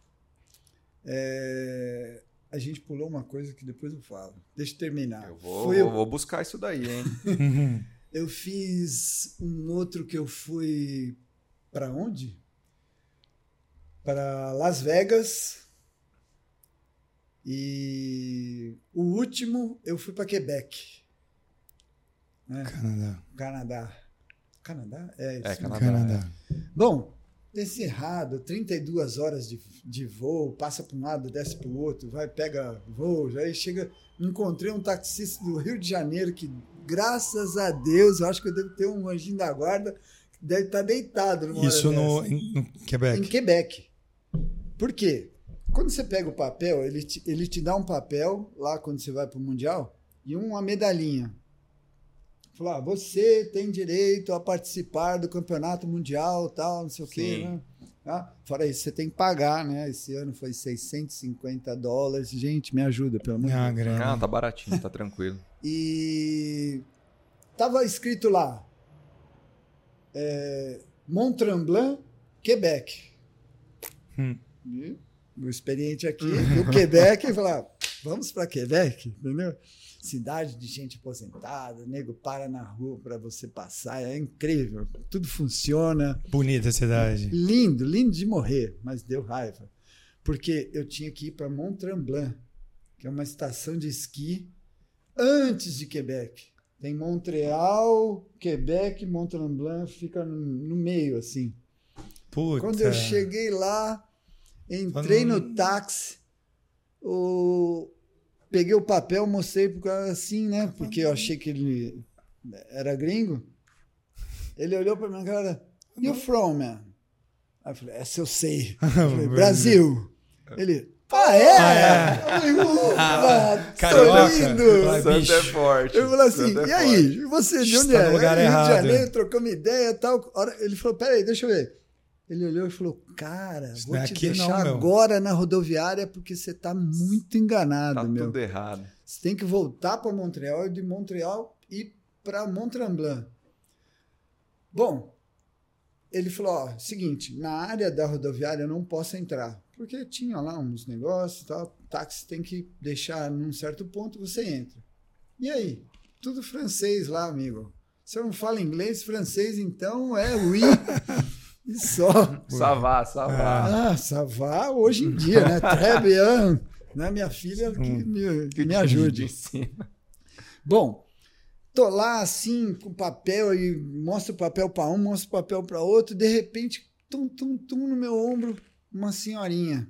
É, A gente pulou uma coisa que depois eu falo. Deixa eu terminar. Eu vou, Fui- vou, vou buscar isso daí, hein? [laughs] Eu fiz um outro que eu fui para onde? Para Las Vegas. E o último eu fui para Quebec, né? Canadá. Canadá. Canadá? É isso. É. Canadá. Canadá. Bom, desse errado, 32 horas de, de voo, passa para um lado, desce para o outro, vai, pega voo, aí chega. Encontrei um taxista do Rio de Janeiro que, graças a Deus, eu acho que eu devo ter um anjinho da guarda que deve estar deitado numa hora Isso no, em, no Quebec. Em Quebec. Por quê? Quando você pega o papel, ele te, ele te dá um papel lá quando você vai para o Mundial e uma medalhinha. Falar, ah, você tem direito a participar do campeonato mundial, tal, não sei o quê. Né? Ah, fora isso, você tem que pagar, né? Esse ano foi 650 dólares. Gente, me ajuda, pelo amor de Ah, Deus. Ah, tá baratinho, tá tranquilo. [laughs] E tava escrito lá é, Mont Tremblant, Quebec. Hum. E o experiente aqui do Quebec falar, vamos para Quebec, entendeu? Cidade de gente aposentada, nego para na rua para você passar, é incrível, tudo funciona. Bonita a cidade. Lindo, lindo de morrer, mas deu raiva. Porque eu tinha que ir para Mont Tremblant, que é uma estação de esqui antes de Quebec. Tem Montreal, Quebec, Mont Tremblant, fica no, no meio, assim. Puta. Quando eu cheguei lá, entrei Falando- no táxi, o... peguei o papel, mostrei pro cara assim, né? Porque eu achei que ele era gringo. Ele olhou pra minha cara, you from, man? Aí eu falei, essa eu sei. Eu [laughs] falei, Brasil. Ele, ah, é? Ah, é? Eu falei, ufa, Carioca. tô lindo. Vai, Santa é forte. Eu falei assim, Santa é e aí? forte. E você, de onde Está é? no lugar "É, Rio errado." de Janeiro, trocamos ideia e tal. Ele falou, peraí, deixa eu ver. Ele olhou e falou, cara, Isso vou não é te aqui não, deixar meu. agora na rodoviária porque você tá muito enganado, Tá meu. tudo errado. Você tem que voltar para Montreal e de Montreal ir para Mont Tremblant. Bom, ele falou: ó, seguinte, na área da rodoviária eu não posso entrar, porque tinha lá uns negócios e tal. Táxi tem que deixar num certo ponto, você entra. E aí? Tudo francês lá, amigo. Você não fala inglês, francês, então é oui. [laughs] e só. [laughs] Savá, savá. Ah, ça va hoje em dia, né? [laughs] Très bien. Né? Minha filha que Hum. me, Que me ajude. Bom, tô lá assim com papel e mostro o papel para um, mostro o papel para outro, de repente, tum, tum, tum no meu ombro, uma senhorinha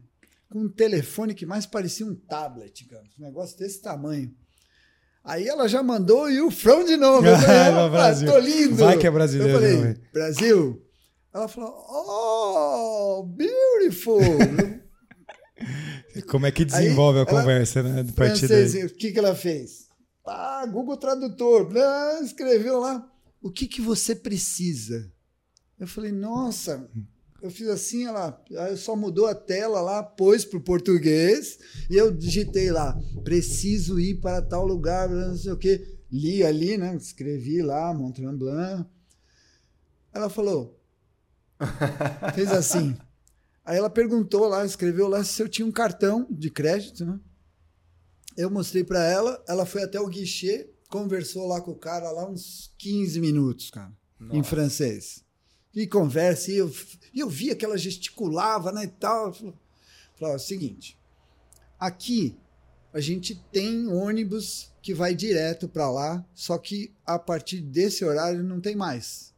com um telefone que mais parecia um tablet, cara, um negócio desse tamanho. Aí ela já mandou e o From de novo. Eu [laughs] falei, Ah, no "Opa, Brasil. tô lindo. Vai que é brasileiro, Eu falei, né, Brasil. Ela falou, oh, beautiful. [laughs] Como é que desenvolve Aí, a ela- conversa, né? A partir francês, o que, que ela fez? Ah, Google Tradutor. Ah, escreveu lá. O que, que você precisa? Eu falei, nossa. Eu fiz assim, ela aí só mudou a tela lá, pôs para o português, e eu digitei lá, preciso ir para tal lugar, não sei o quê. Li ali, né? Escrevi lá, Mont Tremblant. Ela falou, fez assim. Aí ela perguntou lá, escreveu lá se eu tinha um cartão de crédito, né? Eu mostrei para ela, ela foi até o guichê, conversou lá com o cara lá uns 15 minutos, cara, em francês. E conversa, e eu, e eu via que ela gesticulava, né, e tal. O seguinte, aqui a gente tem ônibus que vai direto para lá, só que a partir desse horário não tem mais.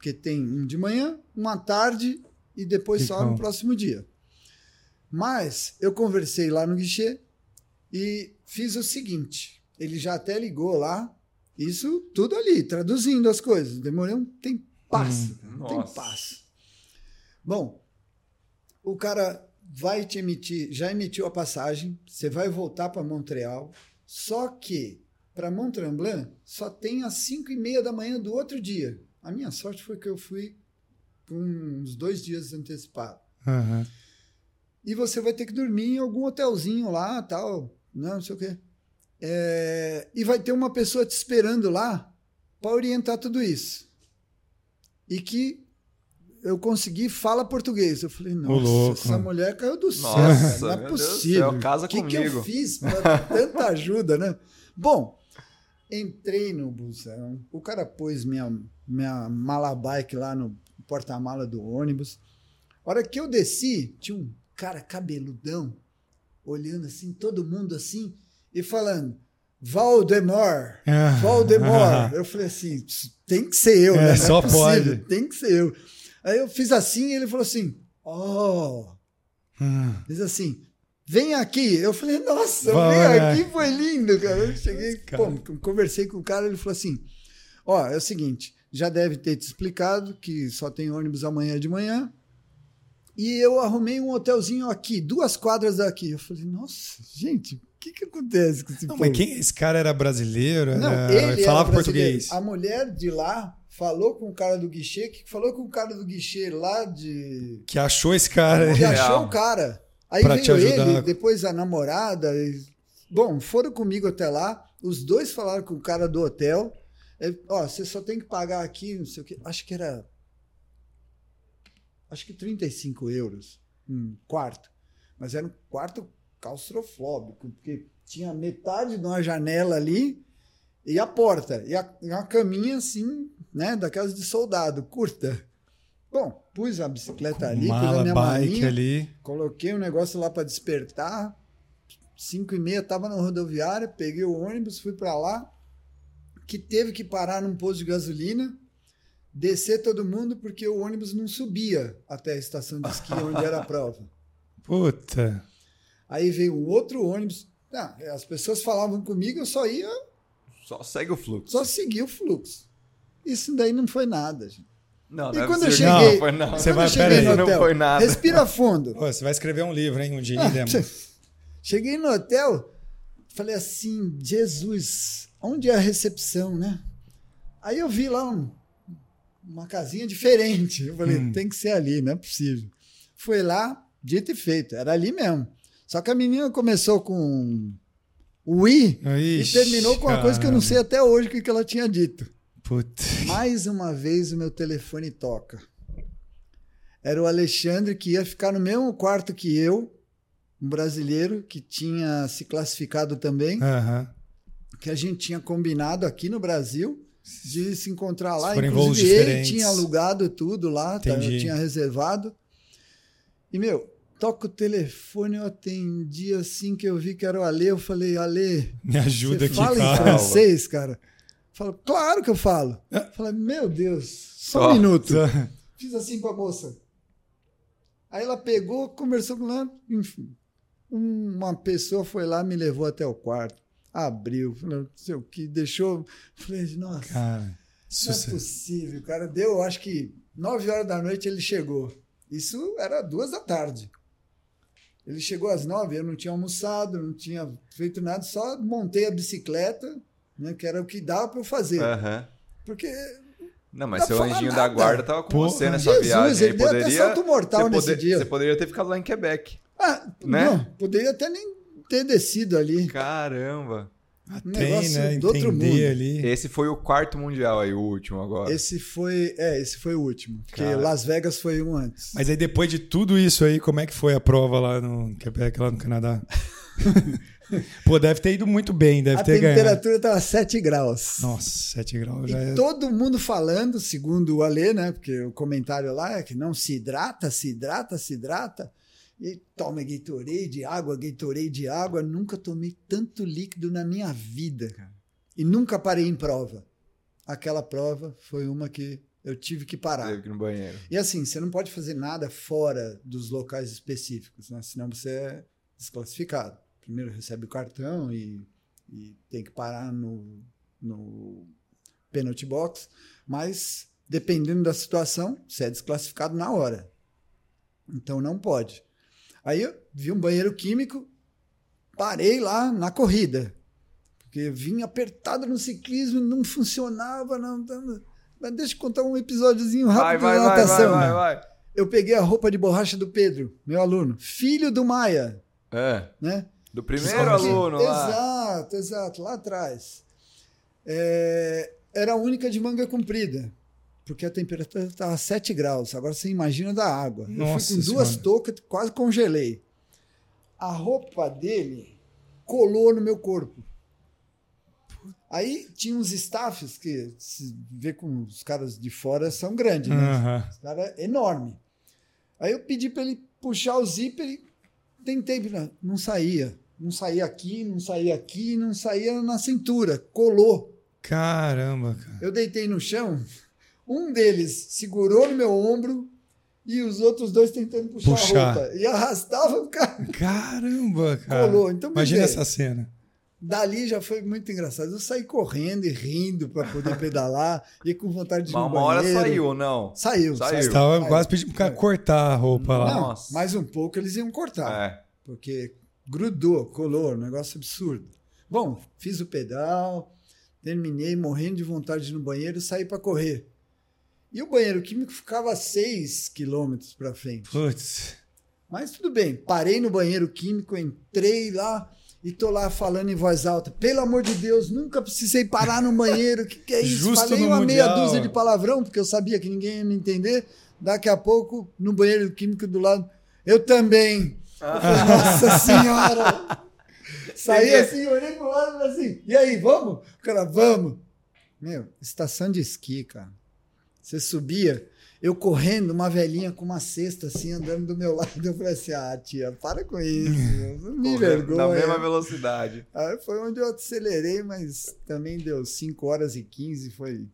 Porque tem um de manhã, uma tarde e depois só no próximo dia. Mas eu conversei lá no guichê e fiz o seguinte: ele já até ligou lá, isso tudo ali, traduzindo as coisas. Demorei um tempasso, Hum, um tempasso. Bom, o cara vai te emitir, já emitiu a passagem, você vai voltar para Montreal, só que para Mont Tremblant só tem às 5 e meia da manhã do outro dia. A minha sorte foi que eu fui com uns dois dias antecipado. Aham. E você vai ter que dormir em algum hotelzinho lá, tal, não, não sei o quê. É, e vai ter uma pessoa te esperando lá para orientar tudo isso. E que eu consegui fala português. Eu falei, nossa, essa mulher caiu do céu, Nossa, não é possível. céu, casa o que, que eu comigo. fiz para tanta ajuda, né? Bom, entrei no busão, o cara pôs minha, minha mala bike lá no porta-mala do ônibus. A hora que eu desci, tinha um cara cabeludão, olhando assim, todo mundo assim, e falando, Valdemar, Ah. Valdemar. [laughs] Eu falei assim, tem que ser eu, É, né? Não só possível, pode. Tem que ser eu. Aí eu fiz assim e ele falou assim, oh, diz assim, vem aqui. Eu falei, nossa, Vai, vem né? aqui, foi lindo, cara. Eu cheguei, Cara. pô, conversei com o cara, ele falou assim, ó, é o seguinte, já deve ter te explicado que só tem ônibus amanhã de manhã, e eu arrumei um hotelzinho aqui, duas quadras daqui. Eu falei, nossa, gente, o que que acontece com esse Não, povo? mas quem esse cara era brasileiro? Não, Era... ele falava era brasileiro. português. A mulher de lá falou com o cara do guichê, que falou com o cara do guichê lá de... Que achou esse cara. Que achou o cara. Aí Pra veio te ajudar. ele, depois a namorada. e- Bom, foram comigo até lá. Os dois falaram com o cara do hotel. É, Ó, você só tem que pagar aqui, não sei o quê. Acho que era. Acho que 35 euros. Um quarto. Mas era um quarto claustrofóbico, porque tinha metade de uma janela ali e a porta. E, a, e uma caminha assim, né? Daquelas de soldado, curta. Bom, pus a bicicleta ali, pus a Mala, minha bike malinha. ali. Coloquei um negócio lá para despertar. Cinco e meia estava na rodoviária, peguei o ônibus, fui para lá, que teve que parar num posto de gasolina, descer todo mundo porque o ônibus não subia até a estação de esqui [laughs] onde era a prova. Puta. Aí veio um outro ônibus. Não, as pessoas falavam comigo, eu só ia, Só segue o fluxo. só seguir o fluxo. Isso daí não foi nada, gente. Não, E é quando eu cheguei, Não, foi não. Você vai- não foi nada. respira fundo. Pô, você vai escrever um livro, hein? Um dia, Ah, hein? Cheguei no hotel, falei assim, Jesus, onde é a recepção, né? Aí eu vi lá um- uma casinha diferente. Eu falei, Hum. tem que ser ali, não é possível. Foi lá, dito e feito, era ali mesmo. Só que a menina começou com o I e Ixi, terminou com uma coisa que eu não sei até hoje o que que ela tinha dito. Puta. Mais uma vez o meu telefone toca. Era o Alexandre que ia ficar no mesmo quarto que eu, um brasileiro que tinha se classificado também, Aham. que a gente tinha combinado aqui no Brasil de se encontrar lá. Se Inclusive ele tinha alugado tudo lá, tá, eu Entendi. tinha reservado. E meu, toca o telefone, eu atendi assim que eu vi que era o Ale, eu falei, Ale, Me ajuda aqui, fala em francês, cara? Fala, claro que eu falo. Fala, meu Deus, só Só. um minuto. [laughs] Fiz assim pra moça. Aí ela pegou, conversou com ela, enfim. Uma pessoa foi lá, me levou até o quarto, abriu, falou, não sei o que, deixou. Falei, nossa, Cara, não é possível, cara. Deu, acho que nove horas da noite ele chegou. Isso era duas da tarde. Ele chegou às nove, eu não tinha almoçado, não tinha feito nada, só montei a bicicleta, né, que era o que dava para eu fazer. Aham. Porque Não, mas seu anjinho da nada. guarda tava com Porra. você nessa Jesus, viagem. ele deu até poderia, salto mortal você nesse poder- dia. Você poderia ter ficado lá em Quebec. Ah, Né? não, poderia até nem ter descido ali. Caramba. Um Tem, negócio né? do outro mundo. Ali. Esse foi o quarto mundial aí, o último agora. Esse foi, é, esse foi o último, porque Cara. Las Vegas foi um antes. Mas aí depois de tudo isso aí, como é que foi a prova lá no Quebec, lá no Canadá? [laughs] [laughs] Pô, deve ter ido muito bem, deve a ter ganhado. temperatura estava 7 graus. Nossa, 7 graus já E é. todo mundo falando, segundo o Alê, né? Porque o comentário lá é que não se hidrata, se hidrata, se hidrata. E toma Gatorade, água, Gatorade, água. Nunca tomei tanto líquido na minha vida, cara. E nunca parei em prova. Aquela prova foi uma que eu tive que parar. Teve que ir no banheiro. E assim, você não pode fazer nada fora dos locais específicos, né? Senão você é desclassificado. Primeiro recebe o cartão e, e tem que parar no, no penalty box, mas dependendo da situação, você é desclassificado na hora. Então não pode. Aí eu vi um banheiro químico, parei lá na corrida. Porque vinha apertado no ciclismo, não funcionava, não. não- Mas deixa eu contar um episódiozinho Vai, rápido vai, da vai, vai, natação. vai, vai. Eu peguei a roupa de borracha do Pedro, meu aluno, filho do Maia, É, né? Do primeiro que- aluno lá. Exato, exato, lá atrás. É, era a única de manga comprida, porque a temperatura estava 7 graus. Agora você imagina da água. Nossa eu fui com duas Senhora. toucas, quase congelei. A roupa dele colou no meu corpo. Aí tinha uns staffs que se vê com os caras de fora são grandes, né? Aham. Esse cara é enorme. Aí eu pedi para ele puxar o zíper e tentei, não saía. Não saía aqui, não saía aqui, não saía na cintura. Colou. Caramba, cara. Eu deitei no chão, um deles segurou no meu ombro e os outros dois tentando puxar, Puxar. a roupa. E arrastava o cara. Caramba, cara. Colou. Então, Imagina essa cena. Dali já foi muito engraçado. Eu saí correndo e rindo para poder pedalar [laughs] e com vontade de ir Mas uma hora banheiro. saiu ou não? Saiu, Saiu. saiu. Saiu. quase pedindo pro cara cortar a roupa lá. Não, Nossa. mais um pouco eles iam cortar. É. porque grudou, colou, um negócio absurdo. Bom, fiz o pedal, terminei morrendo de vontade de ir no banheiro e saí para correr. E o banheiro químico ficava a 6 quilômetros para frente. Putz. Mas tudo bem, parei no banheiro químico, entrei lá e tô lá falando em voz alta. Pelo amor de Deus, nunca precisei parar no banheiro. O que, que é isso? Justo Falei uma meia Mundial. dúzia de palavrão, porque eu sabia que ninguém ia me entender. Daqui a pouco, no banheiro químico do lado, eu também. Eu falei, Nossa Senhora! [laughs] Saí assim, olhei pro lado e falei assim, e aí, vamos? O cara, vamos. Meu, estação de esqui, cara. Você subia, eu correndo, uma velhinha com uma cesta assim, andando do meu [laughs] lado. Eu falei assim, ah, tia, para com isso. [laughs] Não me vergonha. Na mesma velocidade. Aí foi onde eu acelerei, mas também deu 5 horas e 15, foi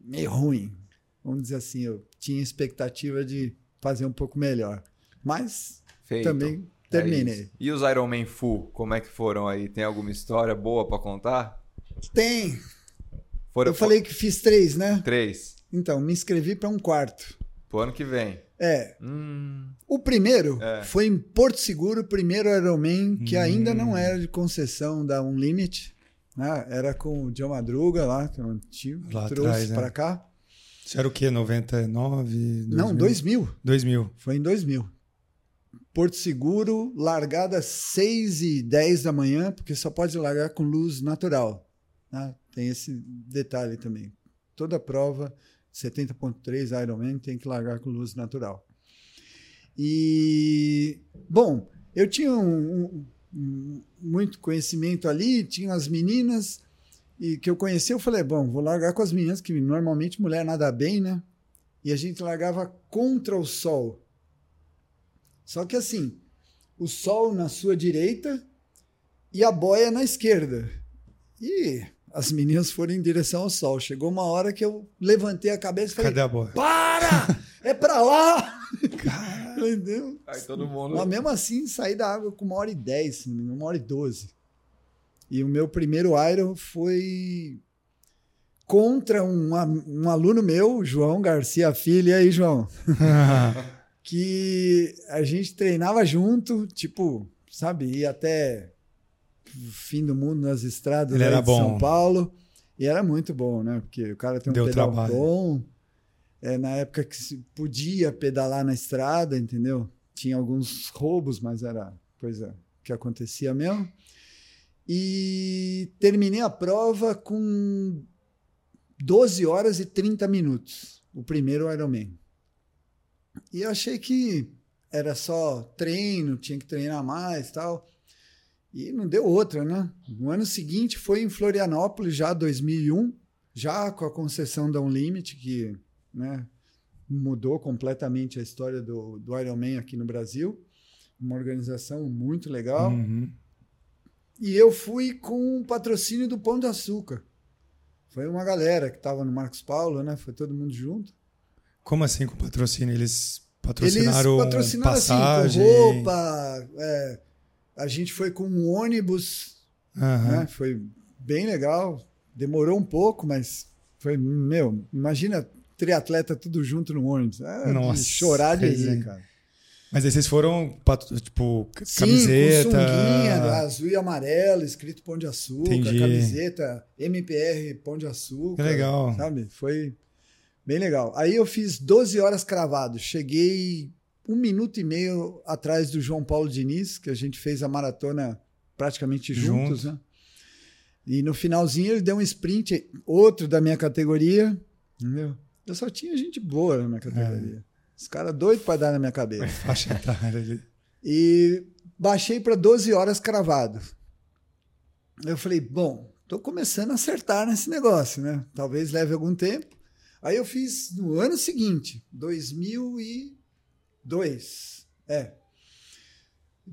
meio ruim. Vamos dizer assim, eu tinha expectativa de fazer um pouco melhor. Mas Feito. também É terminei. isso. e os Iron Man Full, como é que foram aí? Tem alguma história boa pra contar? Tem. Foram Eu falei que fiz três, né? três. Então, me inscrevi para um quarto. Pro ano que vem. É, Hum, o primeiro É. foi em Porto Seguro, o primeiro Ironman, que Hum. ainda não era de concessão da Unlimit. Né? Era com o John Madruga lá, que é um antigo, Lá trouxe atrás, né? para cá. Isso era o quê? 99? Não, 2000. 2000. Foi em 2000. Porto Seguro, largada às 6 e 10 da manhã, porque só pode largar com luz natural. né? Tem esse detalhe também. Toda prova, 70.3 Ironman, tem que largar com luz natural. E, bom, eu tinha um- um- muito conhecimento ali, tinha as meninas, e que eu conheci, eu falei, bom, vou largar com as meninas, que normalmente mulher nada bem, né? E a gente largava contra o sol. Só que assim, o sol na sua direita e a boia na esquerda. E as meninas foram em direção ao sol. Chegou uma hora que eu levantei a cabeça e falei: Cadê a bola? Para! É pra lá! [laughs] Entendeu? aí todo mundo. Mas mesmo assim, saí da água com uma hora e dez, uma hora e doze. E o meu primeiro Iron foi contra um, um aluno meu, João Garcia Filho. E aí, João? [laughs] que a gente treinava junto, tipo, sabe, ia até fim do mundo nas estradas de bom. São Paulo. E era muito bom, né? Porque o cara tem um Deu pedal trabalho. bom. É, na época que se podia pedalar na estrada, entendeu? Tinha alguns roubos, mas era coisa que acontecia mesmo. E terminei a prova com 12 horas e 30 minutos, o primeiro Ironman. E eu achei que era só treino, tinha que treinar mais tal. E não deu outra, né? No ano seguinte foi em Florianópolis, já 2001, já com a concessão da Unlimit, que né, mudou completamente a história do, do Ironman aqui no Brasil. Uma organização muito legal. Uhum. E eu fui com o patrocínio do Pão de Açúcar. Foi uma galera que estava no Marcos Paulo, né? Foi todo mundo junto. Como assim com patrocínio? Eles patrocinaram, Eles patrocinaram passagem? assim, com roupa. é, a gente foi com um ônibus, Aham. né? Foi bem legal. Demorou um pouco, mas foi, meu, imagina triatleta tudo junto no ônibus. É Nossa, de chorar de rir, cara. Mas aí vocês foram, tipo, Sim, camiseta. sunguinha, azul e amarelo, escrito Pão de Açúcar, Entendi. camiseta MPR Pão de Açúcar. Que legal. Sabe? Foi bem legal. Aí eu fiz 12 horas cravado. Cheguei um minuto e meio atrás do João Paulo Diniz, que a gente fez a maratona praticamente juntos, Junto. né? E no finalzinho ele deu um sprint, outro da minha categoria. Entendeu? Eu só tinha gente boa na minha categoria. Os caras doidos para dar na minha cabeça. Faixa etária ali. [laughs] E baixei para 12 horas cravado. Eu falei, bom, tô começando a acertar nesse negócio, né? Talvez leve algum tempo. Aí eu fiz no ano seguinte, 2002. É.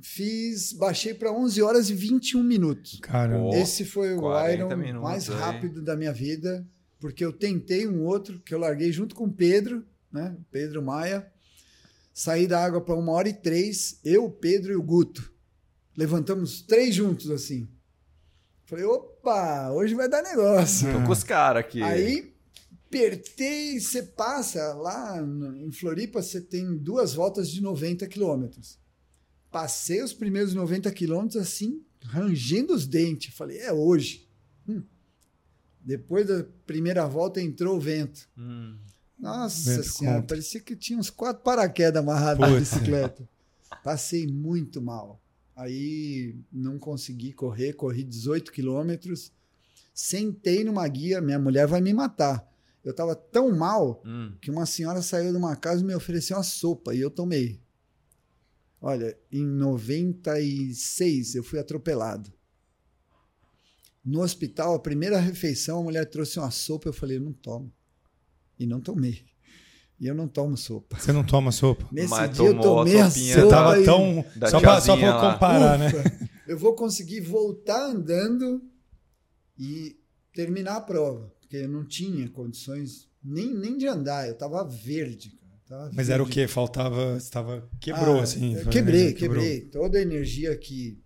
Fiz, baixei para 11 horas e 21 minutos. Cara, Pô, Esse foi o 40 Iron minutos mais aí. rápido da minha vida, porque eu tentei um outro que eu larguei junto com o Pedro, né? Pedro Maia. Saí da água para uma hora e três, eu, o Pedro e o Guto. Levantamos três juntos assim. Falei, opa, hoje vai dar negócio. Tô com os caras aqui. Aí apertei, você passa lá em Floripa, você tem duas voltas de 90 quilômetros. Passei os primeiros 90 quilômetros assim, rangendo os dentes. Falei, é hoje. Hum. Depois da primeira volta entrou o vento. Hum. Nossa Vento senhora, contra. parecia que tinha uns quatro paraquedas amarrados na bicicleta. Passei muito mal. Aí não consegui correr, corri 18 quilômetros. Sentei numa guia, minha mulher vai me matar. Eu estava tão mal Hum. que uma senhora saiu de uma casa e me ofereceu uma sopa e eu tomei. Olha, em 96 eu fui atropelado. No hospital, a primeira refeição, a mulher trouxe uma sopa, eu falei, eu não tomo. E não tomei. E eu não tomo sopa. você não toma sopa? Nesse Mas dia eu tomei a sopinha sopa. Você tava e- tão. Só pra, só pra comparar, né? Ufa, Eu vou conseguir voltar andando e terminar a prova. Porque eu não tinha condições nem, nem de andar. Eu tava verde. Cara. Tava Mas era o verde. quê? Faltava. Você tava. Quebrou, Ah, assim. Quebrei, né? Quebrei. Toda a energia que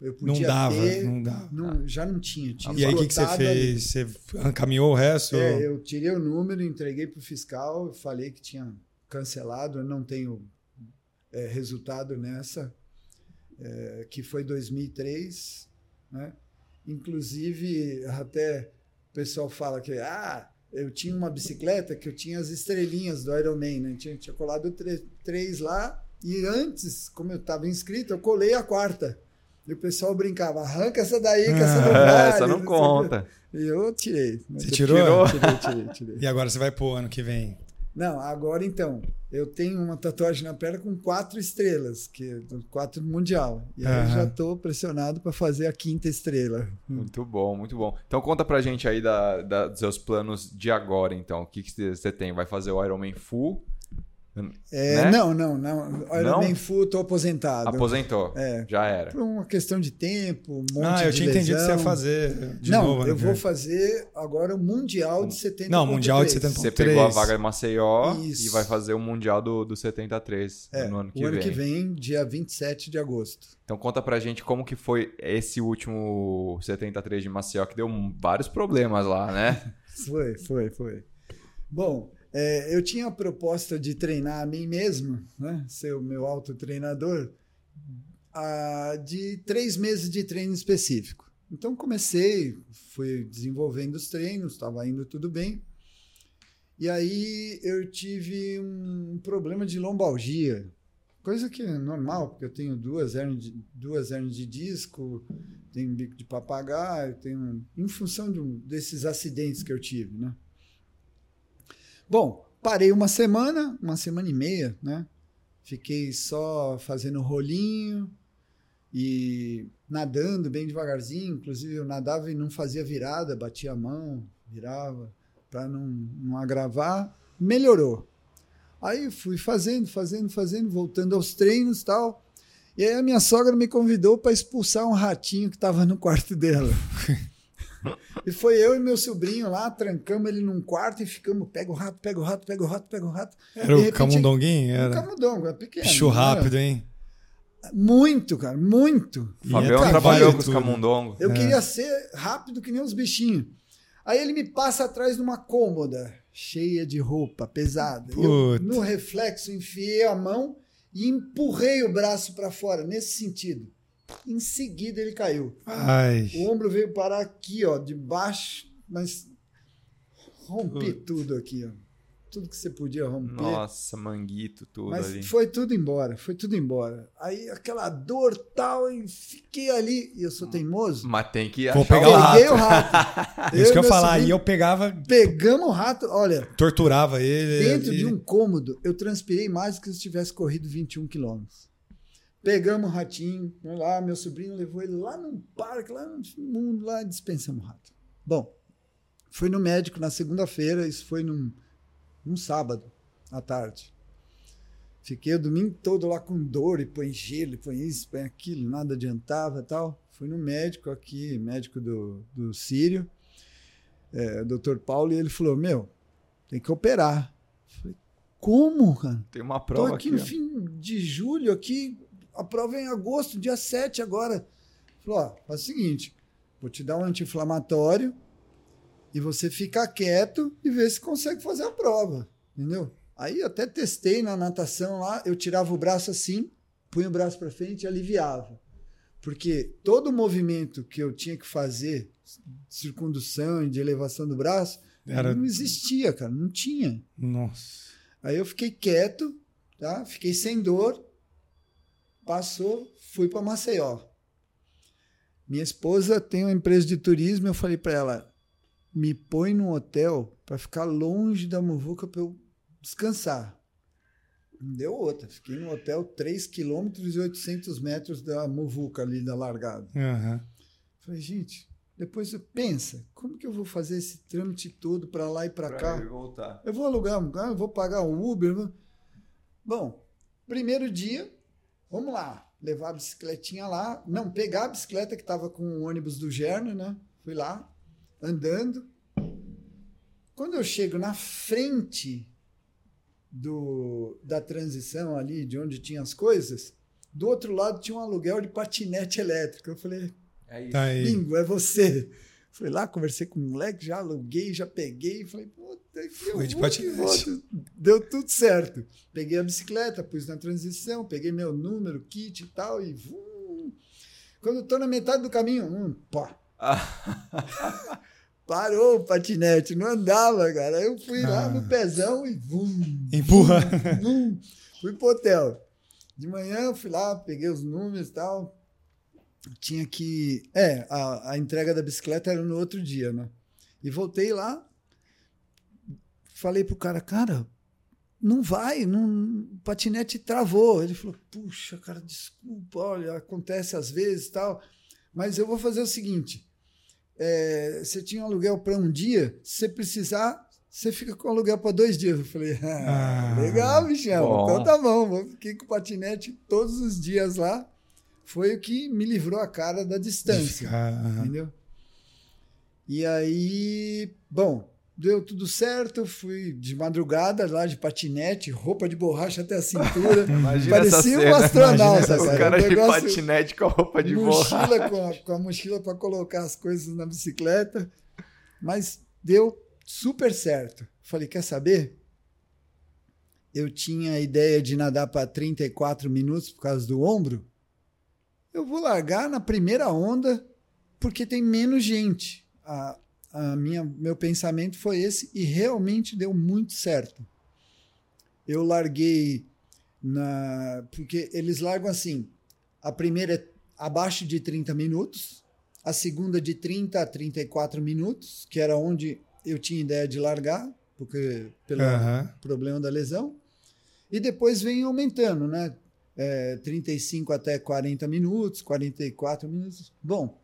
eu Não podia dava, ter, não dava. não- já não tinha. tinha E aí, o que, que você esgotado ali. fez? Você caminhou o resto? É, eu tirei o número, entreguei para o fiscal, falei que tinha cancelado, não tenho é, resultado nessa, é, que foi 2003, né? Inclusive, até o pessoal fala que ah, eu tinha uma bicicleta que eu tinha as estrelinhas do Ironman, né? Tinha, tinha colado três lá e antes, como eu estava inscrito, eu colei a quarta. E o pessoal brincava, arranca essa daí, que essa não [laughs] vale. essa não conta. E eu tirei. Você tirou? Tirei, tirei, tirei. E agora você vai pro ano que vem. Não, agora então, eu tenho uma tatuagem na perna com quatro estrelas, que é quatro mundial. E aí eu Aham. já estou pressionado para fazer a quinta estrela. Muito bom, muito bom. Então conta pra gente aí da, da- dos seus planos de agora, então. O que que você você tem? Vai fazer o Ironman Full? É, Né? Não, não, não. Ironman Não? Full, estou aposentado. Aposentou. É. Já era. Por uma questão de tempo, um monte ah, eu de tinha entendido que você ia lesão. fazer de não, novo. eu né, vou cara? fazer agora o Mundial de 70 Não, Mundial de 70. Você 3. pegou a vaga de Maceió Isso. e vai fazer o Mundial do, do 73 É, no ano que o ano vem. que vem, dia 27 de agosto. Então conta pra gente como que foi esse último 73 de Maceió, que deu vários problemas lá, né? [laughs] Foi, foi, foi. Bom, é, eu tinha a proposta de treinar a mim mesmo, né? ser o meu autotreinador, ah, de três meses de treino específico. Então comecei, fui desenvolvendo os treinos, estava indo tudo bem. E aí eu tive um problema de lombalgia, coisa que é normal, porque eu tenho duas hernias de, duas hernias de disco, tenho bico de papagaio, tenho em função de um- desses acidentes que eu tive, né? Bom, parei uma semana, uma semana e meia, né? Fiquei só fazendo rolinho E nadando bem devagarzinho, inclusive eu nadava e não fazia virada, batia a mão, virava, para não, não agravar. Melhorou. Aí fui fazendo, fazendo, fazendo, voltando aos treinos tal. E aí a minha sogra me convidou para expulsar um ratinho que estava no quarto dela. [laughs] e foi eu e meu sobrinho lá, trancamos ele num quarto e ficamos, pega o rato, pega o rato, pega o rato, pega o rato. Era o camundonguinho? Era. O camundongo, era pequeno. Bicho rápido, hein? Muito, cara, muito. O Fabião trabalhou com os camundongos. Eu é. queria ser rápido que nem os bichinhos. Aí ele me passa atrás de uma cômoda cheia de roupa pesada. Eu, no reflexo, enfiei a mão e empurrei o braço para fora, nesse sentido. Em seguida ele caiu. Ai. O ombro veio parar aqui, ó, de baixo, mas rompi tudo aqui, ó tudo que você podia romper. Nossa, manguito, tudo Mas ali. foi tudo embora, foi tudo embora. Aí aquela dor tal, e fiquei ali. E eu sou teimoso. Mas tem que Vou pegar o rato. Peguei o rato. [laughs] Isso que eu falar, aí eu pegava. Pegamos o rato, olha. Torturava ele. Dentro e... de um cômodo, eu transpirei mais do que se tivesse corrido 21 quilômetros. Pegamos o ratinho, lá, meu sobrinho levou ele lá num parque, lá no mundo, lá dispensamos o rato. Bom, fui no médico na segunda-feira, isso foi num um sábado à tarde. Fiquei o domingo todo lá com dor, e põe gelo, e põe isso, põe aquilo, nada adiantava tal. Fui no médico aqui, médico do, do Sírio, é, doutor Paulo, e ele falou: Meu, tem que operar. Falei, Como, cara? Tem uma prova Tô aqui, aqui no ó. fim de julho, aqui, a prova é em agosto, dia 7 agora. Falou: Ó, faz o seguinte, vou te dar um anti-inflamatório e você fica quieto e vê se consegue fazer a prova, entendeu? Aí até testei na natação lá, eu tirava o braço assim, punha o braço para frente e aliviava. Porque todo o movimento que eu tinha que fazer, circundução e de elevação do braço, Era... não existia, cara, não tinha. Nossa. Aí eu fiquei quieto, tá? Fiquei sem dor. Passou, fui para Maceió. Minha esposa tem uma empresa de turismo, eu falei para ela: me põe num hotel para ficar longe da muvuca para eu descansar. Não deu outra. Fiquei no hotel 3 km e 800 metros da muvuca ali da largada. Uhum. Falei, gente, depois eu pensa, como que eu vou fazer esse trâmite todo para lá e para cá? voltar. Eu vou alugar um carro, eu vou pagar um Uber. Vou... Bom, primeiro dia, vamos lá, levar a bicicletinha lá. Não, pegar a bicicleta que estava com o ônibus do Gerno, né? Fui lá, andando. Quando eu chego na frente do, da transição ali, de onde tinha as coisas, do outro lado tinha um aluguel de patinete elétrico. Eu falei, É isso. Tá aí. Bingo, é você. Fui lá, conversei com o moleque, já aluguei, já peguei. Falei, puta, que Foi de patinete. Deu tudo certo. Peguei a bicicleta, pus na transição, peguei meu número, kit e tal, e vum. Quando eu tô na metade do caminho, hum, pá, [laughs] parou o patinete, não andava, cara. Aí eu fui lá Ah. no pezão e vum, Empurra. Vum, fui pro hotel. De manhã eu fui lá, peguei os números e tal. Tinha que. É, a, a entrega da bicicleta era no outro dia, né? E voltei lá. Falei pro cara, cara, não vai, não, o patinete travou. Ele falou, puxa, cara, desculpa, olha, acontece às vezes e tal. Mas eu vou fazer o seguinte: é, você tinha um aluguel para um dia, se você precisar, você fica com aluguel para dois dias. Eu falei, ah, Ah, legal, bichão. bom. Então tá bom, vou fiquei com o patinete todos os dias lá. Foi o que me livrou a cara da distância. Aham. Entendeu? E aí, bom, deu tudo certo. Fui de madrugada lá de patinete, roupa de borracha até a cintura. [laughs] Imagina Parecia um astronauta, Imagina O cara. cara Um de negócio- patinete com a roupa de borracha. mochila com a, com a mochila para colocar as coisas na bicicleta. Mas deu super certo. Falei, quer saber? Eu tinha a ideia de nadar para 34 minutos por causa do ombro. Eu vou largar na primeira onda porque tem menos gente. A, a minha, meu pensamento foi esse e realmente deu muito certo. Eu larguei na. Porque eles largam assim: a primeira é abaixo de 30 minutos, a segunda de 30 a 34 minutos, que era onde eu tinha ideia de largar, porque pelo Aham. problema da lesão. E depois vem aumentando, né? É, 35 até 40 minutos, 44 minutos. Bom,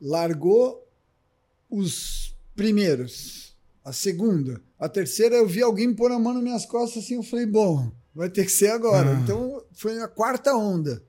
largou os primeiros, a segunda, a terceira eu vi alguém pôr a mão nas minhas costas assim, eu falei, bom, vai ter que ser agora. Ah. Então foi a quarta onda.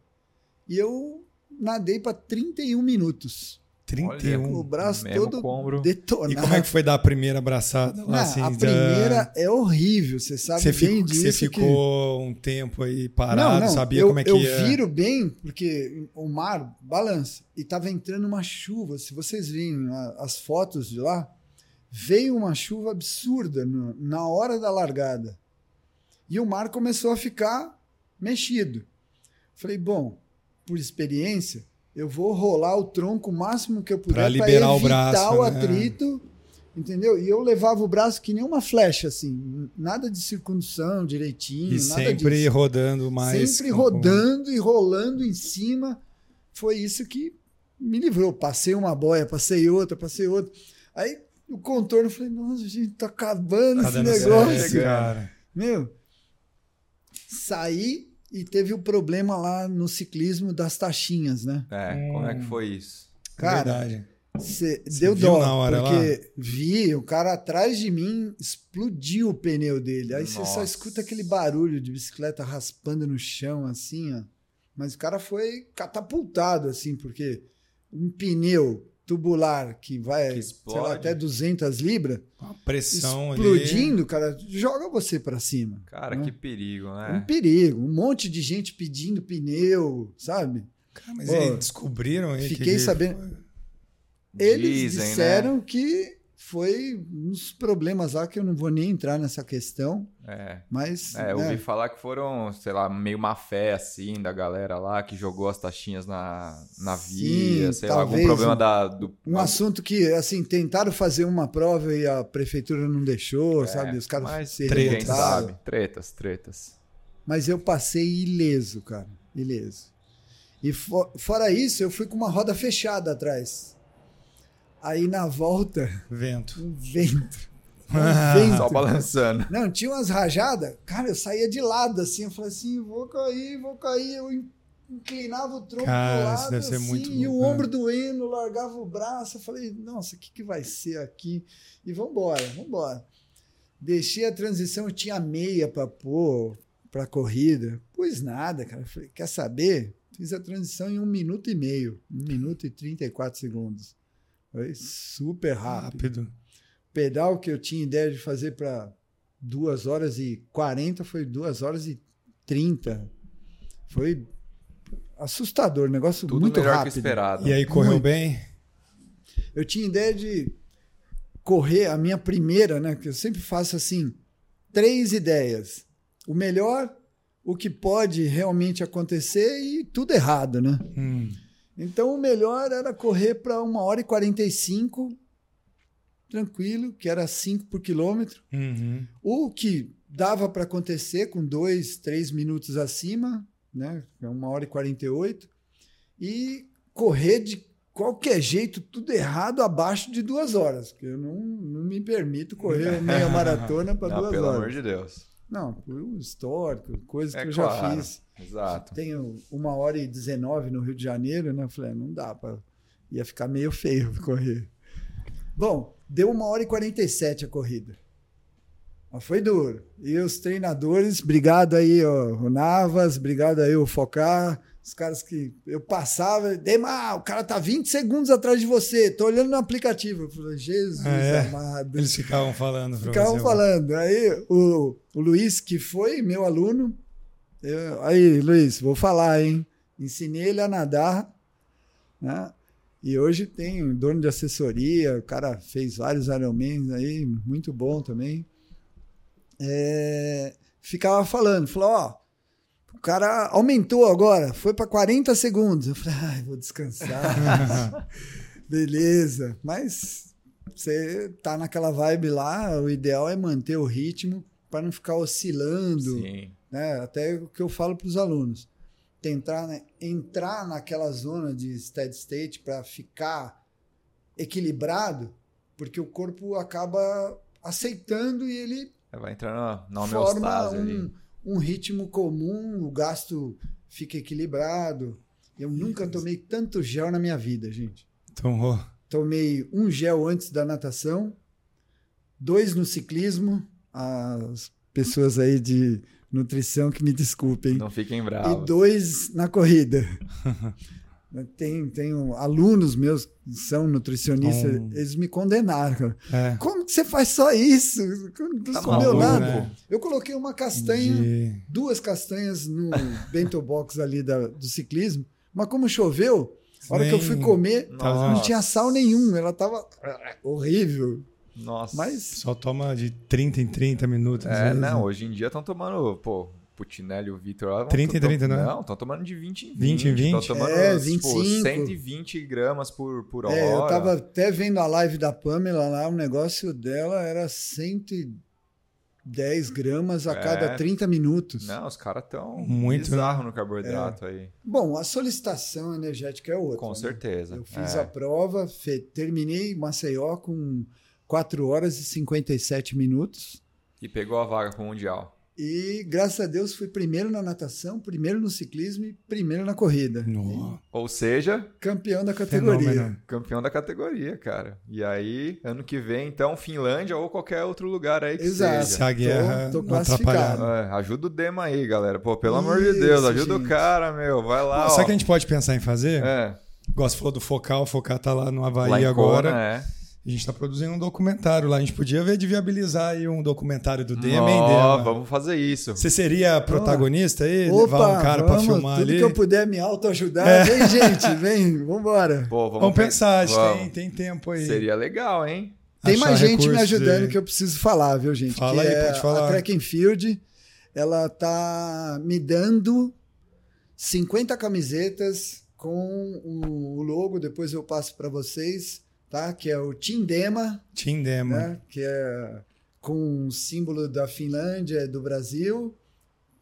E eu nadei para 31 minutos. 31. O braço todo com o ombro. detonado. E como é que foi dar a primeira abraçada lá, assim? a da- primeira é horrível, você sabe Você, bem ficou, disso. você que- ficou um tempo aí parado, não, não, sabia eu, como é que eu ia. viro bem, porque o mar balança. E tava entrando uma chuva. Se vocês virem as fotos de lá, veio uma chuva absurda no- na hora da largada. E o mar começou a ficar mexido. Falei, bom, por experiência, eu vou rolar o tronco o máximo que eu puder para liberar o evitar braço, o né? atrito. Entendeu? E eu levava o braço que nem uma flecha, assim. Nada de circundução direitinho, E nada sempre disso. rodando mais. Sempre com- rodando e rolando em cima. Foi isso que me livrou. Passei uma boia, passei outra, passei outra. Aí o contorno, eu falei, nossa, gente, tá acabando Tá esse negócio. certo, cara. Meu, saí e teve o problema lá no ciclismo das taxinhas, né? É, como é que foi isso? Cara, Verdade. Cê Você deu dó, na hora porque vi, o cara atrás de mim explodiu o pneu dele. Aí você só escuta aquele barulho de bicicleta raspando no chão, assim, ó. Mas o cara foi catapultado, assim, porque um pneu tubular que vai, Que lá, até 200 libras, A pressão explodindo, cara, joga você pra cima. Cara, né? que perigo, Um né? perigo. Um monte de gente pedindo pneu, sabe? Cara, mas Pô, eles descobriram aí fiquei que- sabendo- Eles Dizem, disseram né? que foi uns problemas lá que eu não vou nem entrar nessa questão, É. mas É, eu né, ouvi falar que foram, sei lá, meio má fé, assim, da galera lá que jogou as taxinhas na, na Sim, via, sei lá, algum problema um- da, do. um assunto que assim tentaram fazer uma prova e a prefeitura não deixou, É, sabe? Os caras mas se tretas. sabe. Tretas, tretas. Mas eu passei ileso, cara, ileso. E fo- fora isso, eu fui com uma roda fechada atrás. Aí na volta, Vento. um vento. [laughs] Um Ah, vento. Só balançando. Não, tinha umas rajadas, cara, eu saía de lado assim, eu falei assim, vou cair, vou cair, eu in- inclinava o tronco Cara, lado, deve ser assim, muito e o louco, né? ombro doendo, largava o braço, eu falei, nossa, o que, que vai ser aqui? E vambora, vambora. Deixei a transição, eu tinha meia para pôr pra corrida, pus nada, cara, falei, quer saber? Fiz a transição em um minuto e meio, um minuto e 34 segundos. Foi super rápido Rápido. pedal que eu tinha ideia de fazer para 2 horas e 40 foi 2 horas e 30. Foi assustador, negócio Tudo muito melhor rápido. que esperado. E aí correu Muito. bem? Eu tinha ideia de correr a minha primeira, né? Que eu sempre faço assim, três ideias. O melhor, o que pode realmente acontecer e tudo errado, né? Hum. Então o melhor era correr para uma hora e 45, tranquilo, que era 5 por quilômetro. Uhum. O que dava para acontecer com dois, três minutos acima, né? É Uma hora e 48. E correr de qualquer jeito, tudo errado, abaixo de duas horas. Porque eu não, não me permito correr [laughs] meia maratona para duas pelo horas. amor de Deus. Não, por um histórico, coisa É que eu claro. já fiz. Exato. Tenho uma hora e 19 no Rio de Janeiro, né? Eu falei, não dá para. Ia ficar meio feio [laughs] correr. Bom, deu uma hora e 47 a corrida. Mas foi duro. E os treinadores, obrigado aí, ó, o Navas, obrigado aí, o Focar, os caras que eu passava, Demar, o cara tá 20 segundos atrás de você, tô olhando no aplicativo. Eu falei, Jesus Ah, é? amado. Eles ficavam falando Ficavam falando. Aí o, o Luiz, que foi meu aluno, eu- aí, Luiz, vou falar, hein? Ensinei ele a nadar, né? E hoje tem um dono de assessoria, o cara fez vários Ironmans aí, muito bom também. É, ficava falando, falou, ó, o cara aumentou agora, foi para 40 segundos. Eu falei, ai, vou descansar. [laughs] Beleza, mas você tá naquela vibe lá, o ideal é manter o ritmo para não ficar oscilando, Sim. né? Até o que eu falo para os alunos, tentar né, entrar naquela zona de steady state para ficar equilibrado, porque o corpo acaba aceitando e ele Vai entrar na, na homeostase ali. Um, ritmo comum, o gasto fica equilibrado. Eu nunca tomei tanto gel na minha vida, gente. Tomou. Tomei um gel antes da natação, dois no ciclismo. As pessoas aí de nutrição que me desculpem. Não fiquem E bravos. dois na corrida. [laughs] tem, tenho alunos meus que são nutricionistas, Hum. eles me condenaram. É. Como que você faz só isso? Não Tá comeu maluco, nada. né? Eu coloquei uma castanha, De- duas castanhas no bento box ali da- do ciclismo, mas como choveu, a hora que eu fui Nem- comer, Tava- não tinha sal nenhum, ela tava horrível. Nossa. Mas Só toma de 30 em 30 minutos. É, vezes, não, né? hoje em dia estão tomando, pô, Putinelli e o Vitor lá. vão- 30 em tão- 30, né? Não, estão tomando de 20 em 20. 20 em 20? Estão tomando, É, tipo, 25. 120 gramas por, por hora. é, eu tava até vendo a live da Pamela lá, o negócio dela era 110 gramas a É. cada 30 minutos. Não, os caras estão Muito, bizarro né? no carboidrato aí. Bom, a solicitação energética é outra. Com né? certeza. Eu fiz É. a prova, fe- terminei Maceió com 4 horas e 57 minutos. E pegou a vaga pro Mundial. E graças a Deus fui primeiro na natação, primeiro no ciclismo e primeiro na corrida. Ou seja, Campeão da categoria. fenômeno. campeão da categoria, cara. E aí, ano que vem, então, Finlândia ou qualquer outro lugar aí que Exato. Se seja. a guerra Tô- tô não classificado. É, ajuda o Dema aí, galera. Pô, pelo amor de Deus, Isso, ajuda o gente. cara, meu. Vai lá, Sabe ó. o que a gente pode pensar em fazer? É, você falou do Focal, o Focal tá lá no Havaí lá agora. Kona, é. A gente tá produzindo um documentário lá. A gente podia ver de viabilizar aí um documentário do Dema, hein, Ó, Dema? vamos fazer isso. Você seria protagonista aí? Opa, levar um cara pra vamos, filmar tudo ali? que eu puder me autoajudar. É. Vem, gente, [laughs] vem, vambora. Pô, vamos, Vamos pe- pensar, vamos. tem, tem tempo aí. Seria legal, hein? Tem Achar mais gente me ajudando aí. que eu preciso falar, viu, gente? Fala que aí, é pode falar. A Track and Field, ela tá me dando 50 camisetas com o o logo, depois eu passo para vocês, tá? Que é o Team Dema, Tim Dema. né? Que é com o símbolo da Finlândia, do Brasil,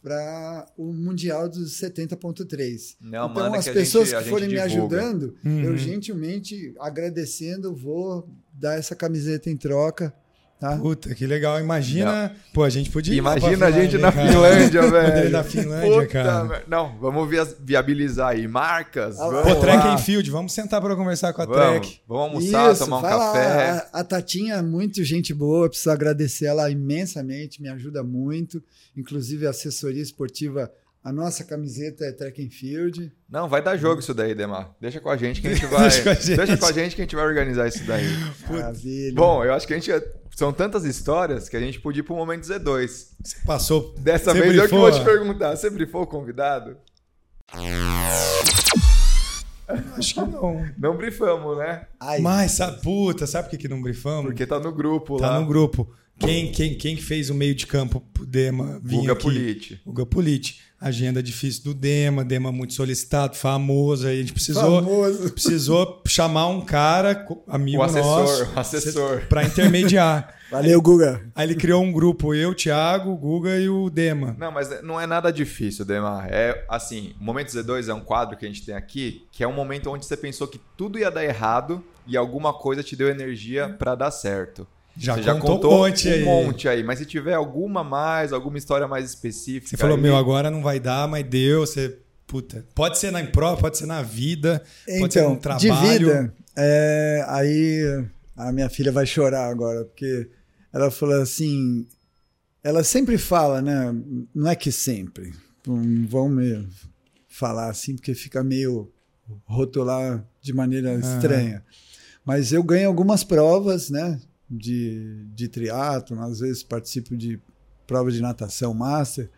para o Mundial dos 70.3. Não, então, manda as que a pessoas gente- que forem me ajudando, Uhum. eu gentilmente agradecendo, vou dar essa camiseta em troca, tá? Puta, que legal. Imagina. Pô, a gente podia. Imagina a gente na cara. Finlândia, [laughs] velho. na Finlândia, Puta cara. Não, vamos via- viabilizar aí marcas. Ah, Vamos, Pô, Trek em Field, vamos sentar pra conversar com a vamos, Trek. vamos almoçar, Isso, tomar um lá. café. A, a Tatinha é muito gente boa, preciso agradecer ela imensamente, me ajuda muito. Inclusive a assessoria esportiva, a nossa camiseta é Track and Field. Não, vai dar jogo isso daí, Demar. Deixa com a gente que a gente [laughs] vai. Deixa com a gente. Deixa com a gente que a gente vai organizar isso daí. Maravilha. Bom, eu acho que a gente. São tantas histórias que a gente podia ir pro momento Z2. Você passou. Dessa vez eu que brifou? vou te perguntar. Você brifou o convidado? Acho que não. Não brifamos, né? Ai, Mas, sabe, puta, sabe por que, que não brifamos? Porque tá no grupo tá lá. no grupo. Quem, quem, quem que fez o meio de campo pro Dema vir Guga aqui? Politi. O Gapoliti. Agenda difícil do Dema, Dema muito solicitado, famoso. Aí a gente precisou, famoso. precisou chamar um cara, amigo O assessor, nosso, o assessor. para intermediar. [laughs] Valeu, Guga. Aí ele criou um grupo, eu, Thiago, o Guga e o Dema. Não, mas não é nada difícil, Demar. É assim, o Momento Z2 é um quadro que a gente tem aqui, que é um momento onde você pensou que tudo ia dar errado e alguma coisa te deu energia pra dar certo. Já você já contou um monte um aí. monte aí, mas se tiver alguma mais, alguma história mais específica. Você falou, aí- meu, agora não vai dar, mas deu. Você, puta, pode ser na prova, pode ser na vida, pode ser Então, no de trabalho. vida, é, aí a minha filha vai chorar agora, porque ela falou assim, ela sempre fala, né? Não é que sempre, não vão me falar assim, porque fica meio rotular de maneira estranha. Mas eu ganho algumas provas, né? De, de triatlo, às vezes participo de prova de natação master.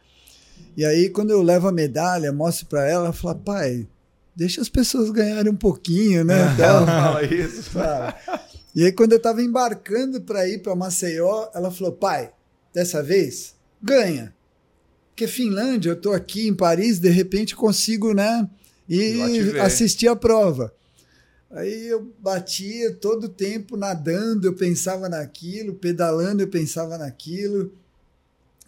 E aí, quando eu levo a medalha, mostro para ela, ela fala, pai, deixa as pessoas ganharem um pouquinho, né? [laughs] Ela Então, fala isso. E aí, quando eu estava embarcando para ir para Maceió, ela falou, pai, dessa vez, ganha. Porque Finlândia, eu estou aqui em Paris, de repente consigo, né? E assistir a prova. Aí eu batia todo o tempo nadando, eu pensava naquilo, pedalando, eu pensava naquilo.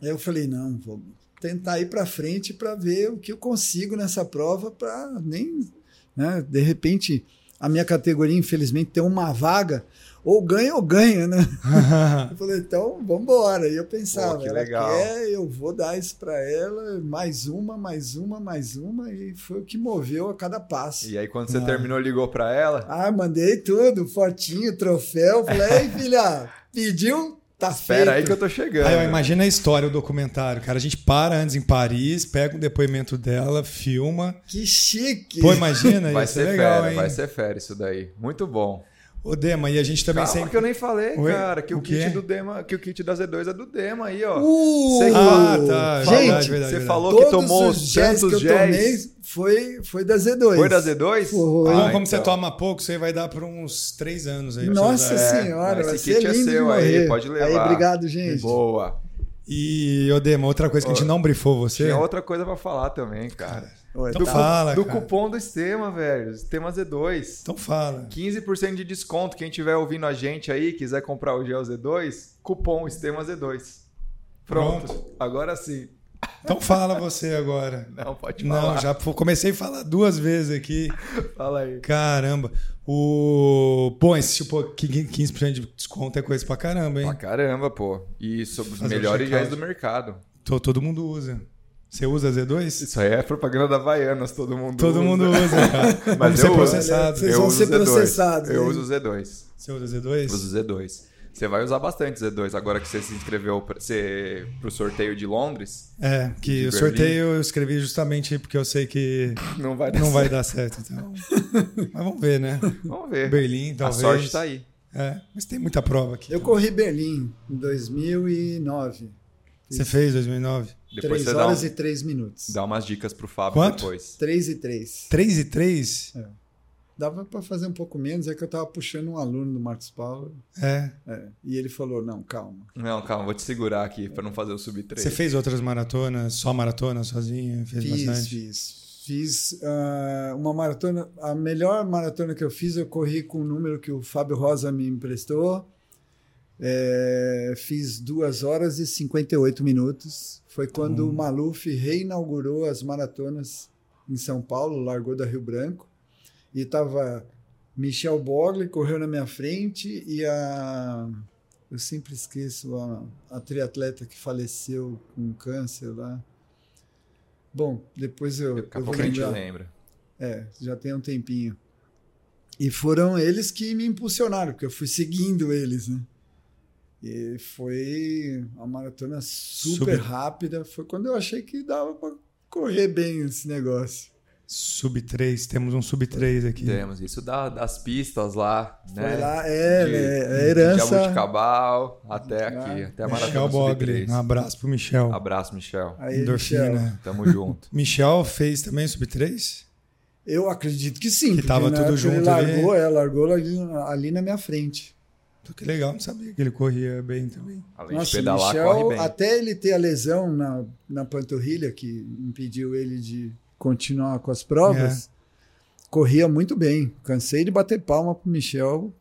Aí eu falei, não, vou tentar ir para frente para ver o que eu consigo nessa prova para nem, né, de repente a minha categoria, infelizmente, tem uma vaga, ou ganha ou ganha, né? [laughs] eu falei, então vamos embora. E eu pensava, Pô, que ela legal. quer, eu vou dar isso para ela, mais uma, mais uma, mais uma, e foi o que moveu a cada passo. E aí, quando você Ah. terminou, ligou pra ela? Ah, mandei tudo, fotinho, troféu. Falei, ei, filha, pediu, tá Espera aí feito. que eu tô chegando. Aí, ó, imagina a história, o documentário. Cara, a gente para antes em Paris, pega um depoimento dela, filma. Que chique. Pô, imagina, Vai ia ser ser legal, fera, hein? vai ser fera isso daí. Muito bom. Ô, Dema, e a gente também Calma sempre. que eu nem falei, Oi? cara, que o, O kit do Dema, que o kit da Z2 é do Dema aí, ó. Uh, Você- Ah, tá. Gente, verdade, verdade, Você falou todos que tomou os géis que tantos eu tomei foi, foi da Z2. Foi da Z2? Foi. Não, Ah, como você então. toma pouco, você vai dar por uns três anos aí. Nossa usar. É, senhora, esse kit ser é seu aí, pode levar. Aí, obrigado, gente. Boa. E, ô Dema, outra coisa que a gente não brifou você. Tinha outra coisa pra falar também, cara. Ué, Então tá. fala, do cara. cupom do Estema, velho. Estema Z2. Então fala. 15% de desconto. Quem estiver ouvindo a gente aí, quiser comprar o gel Z2, cupom Estema Z2. Pronto. Pronto. Agora sim. Então fala você agora. [laughs] Não, pode falar. Não, já comecei a falar duas vezes aqui. [laughs] Fala aí. Caramba. O. Pô, esse tipo 15% de desconto é coisa pra caramba, hein? Pra caramba, pô. E sobre os Fazer melhores géis do mercado. To- Todo mundo usa. Você usa Z2? Isso aí é propaganda da Havaianas, todo mundo Todo usa. mundo usa, [laughs] cara. Mas Vamos ser eu uso. processados. Vocês Eu vão ser Z2. processados, Eu hein? uso Z2. Você usa Z2? Uso Z2. Você vai usar bastante Z2 agora que você se inscreveu você, pro sorteio de Londres. É, que o Berlim. sorteio eu escrevi justamente porque eu sei que [laughs] Não vai dar não vai certo. dar certo. Então. Mas vamos ver, né? Vamos ver. Berlim, A talvez. sorte tá aí. É, mas tem muita prova aqui. Eu corri Berlim em 2009. Você fez 2009? Depois 3 você dá, horas um- e 3 minutos. dá umas dicas pro Fábio Quanto? depois. 3 e 3. 3 e 3? Dava para fazer um pouco menos, é que eu tava puxando um aluno do Marcos Paulo. É. é, e ele falou: não, calma. Não, calma, vou te segurar aqui pra não fazer o sub 3. Você fez outras maratonas, só maratona, sozinha? Fez Fiz, bastante? fiz. Fiz ah, uma maratona. A melhor maratona que eu fiz, eu corri com o número que o Fábio Rosa me emprestou. É, fiz 2 horas e 58 minutos. Foi quando o Maluf reinaugurou as maratonas em São Paulo, largou da Rio Branco. E estava Michel Bogli, correu na minha frente, e a. Eu sempre esqueço a, a triatleta que faleceu com câncer lá. Bom, depois eu, Daqui a pouco a gente lembra. É, já tem um tempinho. E foram eles que me impulsionaram, porque eu fui seguindo eles, né? E foi uma maratona super, Super. rápida. Foi quando eu achei que dava para correr bem esse negócio. Sub 3, temos um sub 3 aqui. Temos isso da- das pistas lá, né? Foi lá, é, de, né, a de herança. Jabuticabal até aqui, até a Michel Maratona Sub Bogli. 3. Um abraço pro Michel. Abraço, Michel. Aí, Michel, Endorfina. Tamo junto. [laughs] Michel fez também sub 3? eu acredito que sim. Que tava tudo junto Ele ali. largou, é, largou ali, ali na minha frente. Que legal, não sabia que ele corria bem também. Além Nossa, de pedalar, Michel, corre bem. até ele ter a lesão na, na panturrilha, que impediu ele de continuar com as provas, corria muito bem. Cansei de bater palma pro Michel.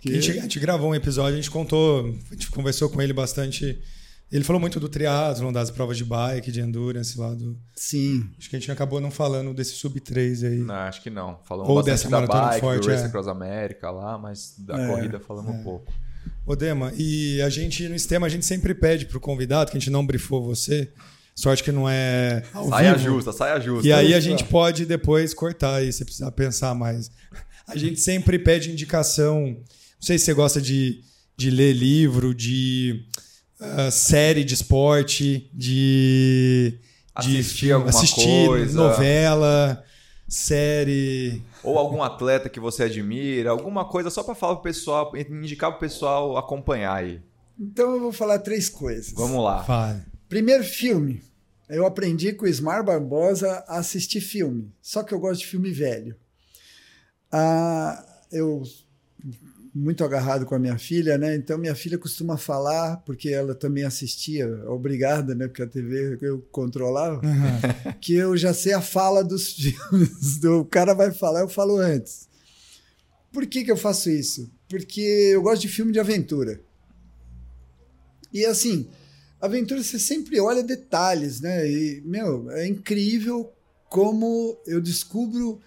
que- A gente, a gente gravou um episódio, a gente contou, a gente conversou com ele bastante. Ele falou muito do triatlon, das provas de bike, de endurance lá do. Sim, Acho que a gente acabou não falando desse sub 3 aí. Não, acho que não. Falamos Ou bastante dessa da maratona bike, forte, do Race é. Across America lá, mas da É, corrida falamos um pouco. Ô, Dema, e a gente, no sistema, a gente sempre pede pro convidado, que a gente não brifou você. Sorte que não é. Ao Saia vivo. justa, saia justa. E aí a gente pode depois cortar aí, se precisar pensar mais. A gente sempre pede indicação. Não sei se você gosta de, de ler livro, de ah, série de esporte, de. de Assistir filme, alguma assistir coisa. novela, série. Ou algum atleta que você admira, alguma coisa só pra falar pro pessoal, indicar pro pessoal acompanhar aí. então eu vou falar três coisas. Vamos lá. Fale. Primeiro filme. Eu aprendi com o Ismar Barbosa a assistir filme. Só que eu gosto de filme velho. Ah, eu muito agarrado com a minha filha, né? Então minha filha costuma falar, porque ela também assistia, obrigada, né? Porque a TV eu controlava, que eu já sei a fala dos [laughs] filmes. Do, o cara vai falar, eu falo antes. Por que, que eu faço isso? Porque eu gosto de filme de aventura. E assim, aventura você sempre olha detalhes, né? E, meu, é incrível como eu descubro.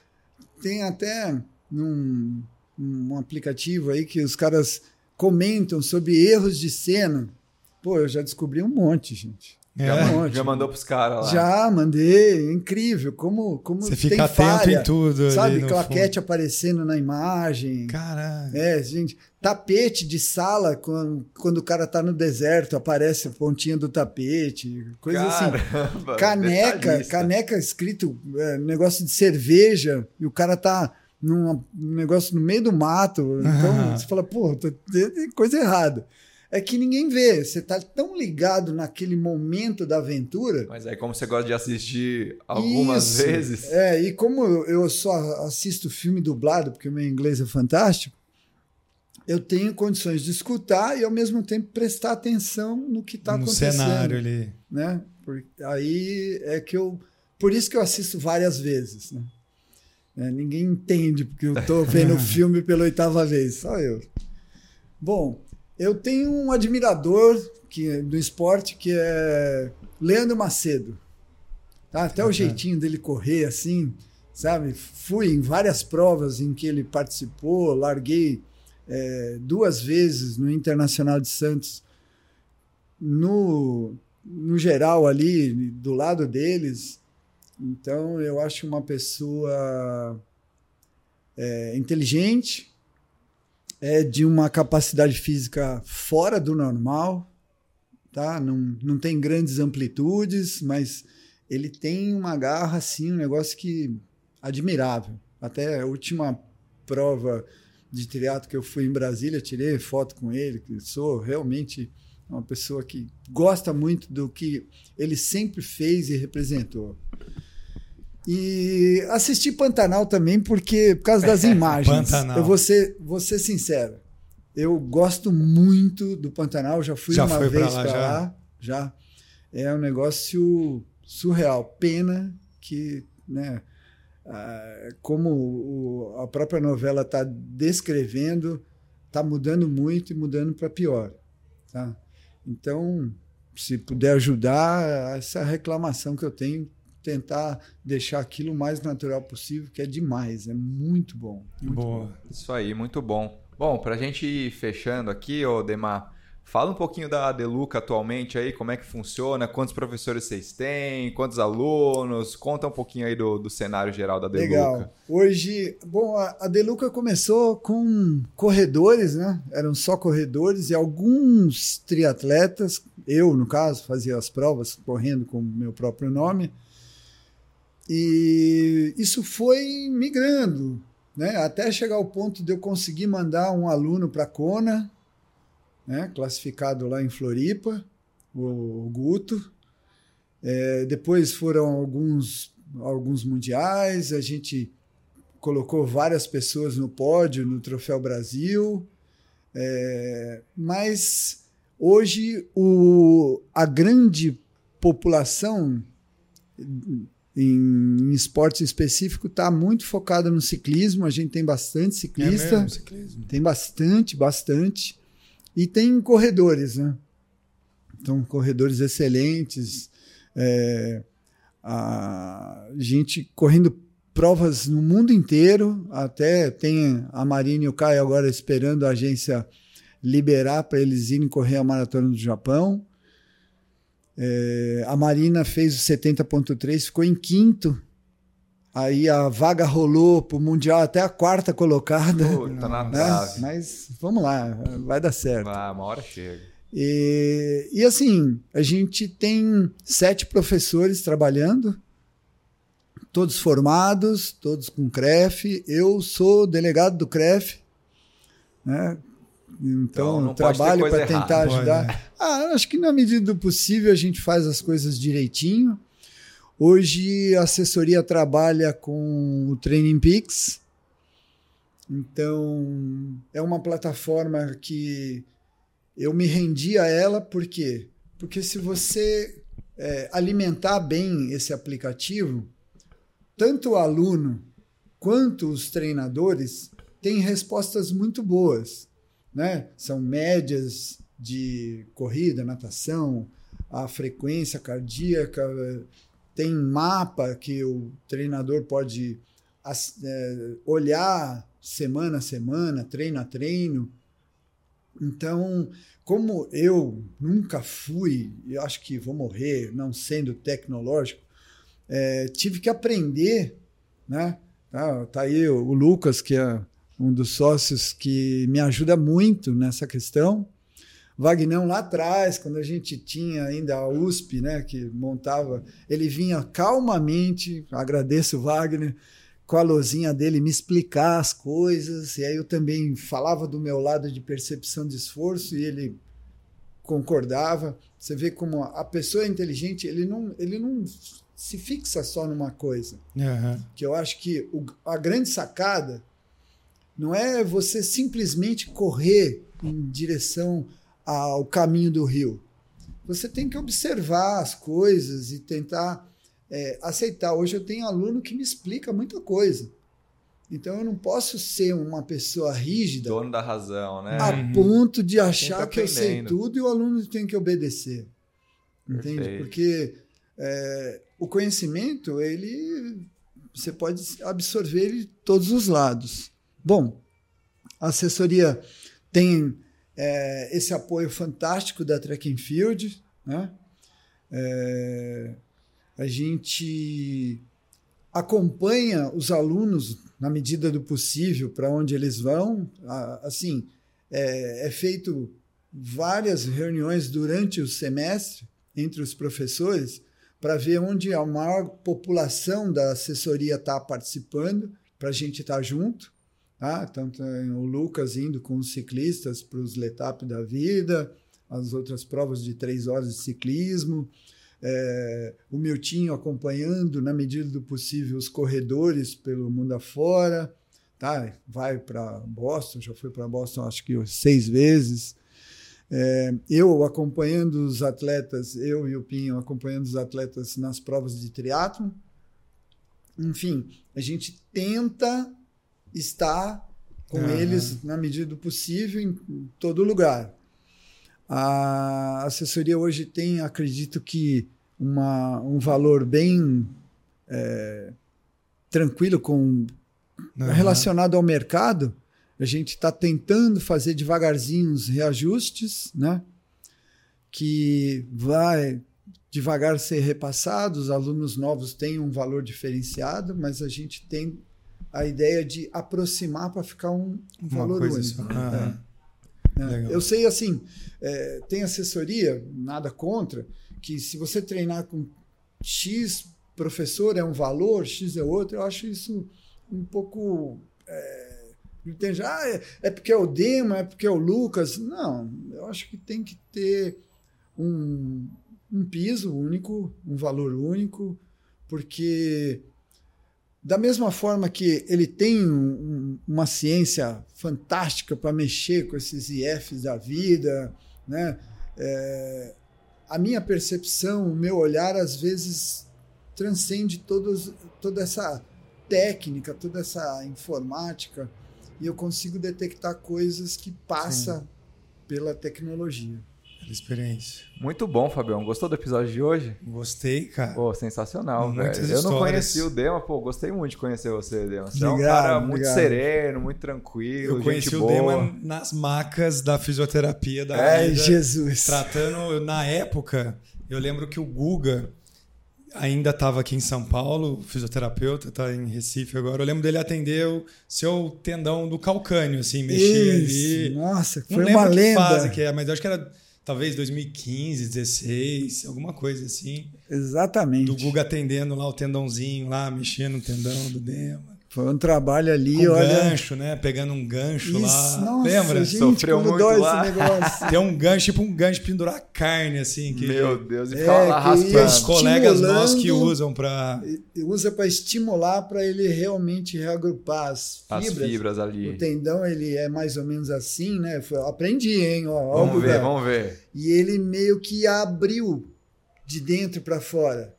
Tem até num, num aplicativo aí que os caras comentam sobre erros de cena. Pô, eu já descobri um monte, gente. É. Já, um monte. já mandou pros caras lá. Já mandei, incrível. Como, como Você tem fica atento falha, em tudo. Sabe, claquete aparecendo na imagem. fundo. Caralho. É, gente, tapete de sala, quando, quando o cara tá no deserto, aparece a pontinha do tapete, coisa assim. Caramba, [laughs] Caneca, detalhista. caneca escrito é, negócio de cerveja, e o cara tá num negócio no meio do mato. Então Ah. você fala, pô, tem coisa errada. É que ninguém vê, você tá tão ligado naquele momento da aventura. Mas aí, como você gosta de assistir algumas Isso. vezes, É, e como eu, só assisto filme dublado, porque o meu inglês é fantástico, eu tenho condições de escutar e ao mesmo tempo prestar atenção no que está no acontecendo. cenário ali. Né? Por- aí é que eu. Por isso que eu assisto várias vezes. Né? É, ninguém entende porque eu estou [laughs] vendo o filme pela oitava vez, só eu. Bom, eu tenho um admirador que, do esporte que é Leandro Macedo. Tá? Até o Uhum. jeitinho dele correr assim, sabe? Fui em várias provas em que ele participou, larguei é, duas vezes no Internacional de Santos, no, no geral ali, do lado deles. Então, eu acho uma pessoa é, inteligente, é de uma capacidade física fora do normal, tá? Não, não tem grandes amplitudes, mas ele tem uma garra assim, um negócio que admirável. Até a última prova de triatlo que eu fui em Brasília, tirei foto com ele, que sou realmente uma pessoa que gosta muito do que ele sempre fez e representou. E assisti Pantanal também porque por causa das [laughs] imagens. Pantanal. Eu vou ser, vou ser sincero. Eu gosto muito do Pantanal, já fui Já uma vez lá, para já? lá, já. É um negócio surreal. Pena que, né, ah, como o- a própria novela está descrevendo, está mudando muito e mudando para pior. Tá? Então, se puder ajudar, essa reclamação que eu tenho, tentar deixar aquilo o mais natural possível, que é demais, é muito bom. muito Boa. bom. Isso aí, muito bom. Bom, pra gente ir fechando aqui, ô Demar, fala um pouquinho da Deluca atualmente aí, como é que funciona, quantos professores vocês têm, quantos alunos, conta um pouquinho aí do, do cenário geral da Deluca. Legal. Hoje, bom, a, a Deluca começou com corredores, né? Eram só corredores e alguns triatletas. Eu, no caso, fazia as provas correndo com o meu próprio nome. E isso foi migrando, né? Até chegar ao ponto de eu conseguir mandar um aluno para a Kona, né? Classificado lá em Floripa, o Guto. É, depois foram alguns alguns mundiais, a gente colocou várias pessoas no pódio no Troféu Brasil, é, mas hoje o, a grande população em, em esporte específico está muito focada no ciclismo, a gente tem bastante É ciclista, mesmo, ciclismo. tem bastante, bastante, e tem corredores, né? Então, corredores excelentes, é, a gente correndo provas no mundo inteiro, até tem a Marina e o Caio agora esperando a agência liberar para eles irem correr a maratona do Japão. É, a Marina fez o 70.3, ficou em quinto. Aí a vaga rolou para o Mundial até a quarta colocada. Puta, na né? trave. Mas vamos lá, vai dar certo. Ah, uma hora chega. E, e assim, a gente tem sete professores trabalhando, todos formados, todos com CREF. Eu sou delegado do CREF, né? Então, Então, trabalho para tentar errada. Pode, ajudar. né? Ah, acho que na medida do possível a gente faz as coisas direitinho. Hoje a assessoria trabalha com o Training Peaks. Então, é uma plataforma que eu me rendi a ela, por quê? Porque se você é, alimentar bem esse aplicativo, tanto o aluno quanto os treinadores têm respostas muito boas. Né? São médias de corrida, natação, a frequência cardíaca, tem mapa que o treinador pode é, olhar semana a semana, treino a treino. Então, como eu nunca fui, eu acho que vou morrer não sendo tecnológico, é, tive que aprender, né? Tá, tá aí o, o Lucas, que é um dos sócios que me ajuda muito nessa questão. Vagnão lá atrás, quando a gente tinha ainda a USP, né, que montava, ele vinha calmamente, agradeço o Wagner, com a lozinha dele me explicar as coisas, e aí eu também falava do meu lado de percepção de esforço e ele concordava. Você vê como a pessoa inteligente, ele não, ele não se fixa só numa coisa Aham. que eu acho que o- a grande sacada não é você simplesmente correr em direção ao caminho do rio. Você tem que observar as coisas e tentar é, aceitar. Hoje eu tenho aluno que me explica muita coisa. Então eu não posso ser uma pessoa rígida Dono da razão, né? a Uhum. ponto de achar que eu sei tudo e o aluno tem que obedecer. Entende? Perfeito. Porque é, o conhecimento, ele você pode absorver ele de todos os lados. Bom, a assessoria tem é, esse apoio fantástico da Track and Field, né? É, a gente acompanha os alunos na medida do possível para onde eles vão. Assim, é, é feito várias reuniões durante o semestre entre os professores para ver onde a maior população da assessoria está participando, para a gente estar junto. Tá? Então, tem o Lucas indo com os ciclistas para os Letap da vida, as outras provas de três horas de ciclismo, é, o Miltinho acompanhando, na medida do possível, os corredores pelo mundo afora. Tá? Vai para Boston, já foi para Boston acho que seis vezes. É, eu acompanhando os atletas, eu e o Pinho acompanhando os atletas nas provas de triatlo. Enfim, a gente tenta estar com Aham. eles na medida do possível em todo lugar. A assessoria hoje tem, acredito que, uma, um valor bem é, tranquilo com Aham. relacionado ao mercado. A gente está tentando fazer devagarzinho os reajustes, né? que vai devagar ser repassado. Os alunos novos têm um valor diferenciado, mas a gente tem a ideia de aproximar para ficar um Uma valor único. só. Aham. É. Legal. Eu sei assim, é, tem assessoria, nada contra, que se você treinar com X professor é um valor, X é outro, eu acho isso um pouco. É, entende? Ah, é, é porque é o Dema, é porque é o Lucas. Não, eu acho que tem que ter um, um piso único, um valor único, porque da mesma forma que ele tem um- uma ciência fantástica para mexer com esses IFs da vida, né? É, a minha percepção, o meu olhar, às vezes transcende todos, toda essa técnica, toda essa informática, e eu consigo detectar coisas que passam pela tecnologia. Pela experiência. Muito bom, Fabião. Gostou do episódio de hoje? Gostei, cara. Pô, sensacional, Muitas velho. Eu não histórias. conheci o Dema, pô, gostei muito de conhecer você, Dema. Você é um Obrigado, cara muito obrigado. sereno, muito tranquilo, Eu conheci o. Dema nas macas da fisioterapia da Ai, vida, Jesus! tratando na época. Eu lembro que o Guga ainda estava aqui em São Paulo, fisioterapeuta, está em Recife agora. Eu lembro dele atender o seu tendão do calcânio, assim, mexer Isso, ali. Nossa, foi uma que lenda. fase que é, mas eu acho que era talvez 2015, 16, alguma coisa assim. Exatamente. Do Guga atendendo lá o tendãozinho, lá mexendo no tendão do Dema. Foi um trabalho ali, Com olha. gancho, né? Pegando um gancho Isso, lá. nossa, Lembra? gente, Sofreu muito dói lá. esse negócio. Tem um gancho, tipo um gancho de pendurar carne, assim. Que Meu Deus, e É, ficava lá que ia os colegas nossos que usam pra. E usa para estimular para ele realmente reagrupar as As fibras. fibras O ali. tendão ele é mais ou menos assim, né? Foi, aprendi, hein? Ó, ó, Vamos Guga. ver, vamos ver. E ele meio que abriu de dentro para fora.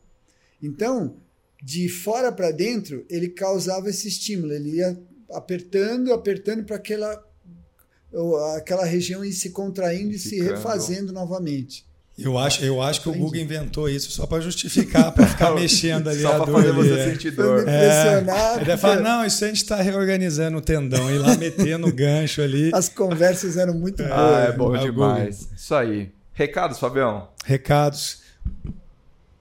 Então, de fora para dentro, ele causava esse estímulo. Ele ia apertando, apertando para aquela, aquela região ir se contraindo e se Ficando. refazendo novamente. Eu acho, eu acho que o Google inventou isso só para justificar, para ficar [laughs] [laughs] mexendo ali só a dor. fazer você é. sentir dor. É, impressionar. ele vai falar, porque não, isso a gente está reorganizando o tendão, e lá metendo o gancho ali. [laughs] As conversas eram muito boas. Ah, é bom É demais. Isso aí. Recados, Fabião? Recados.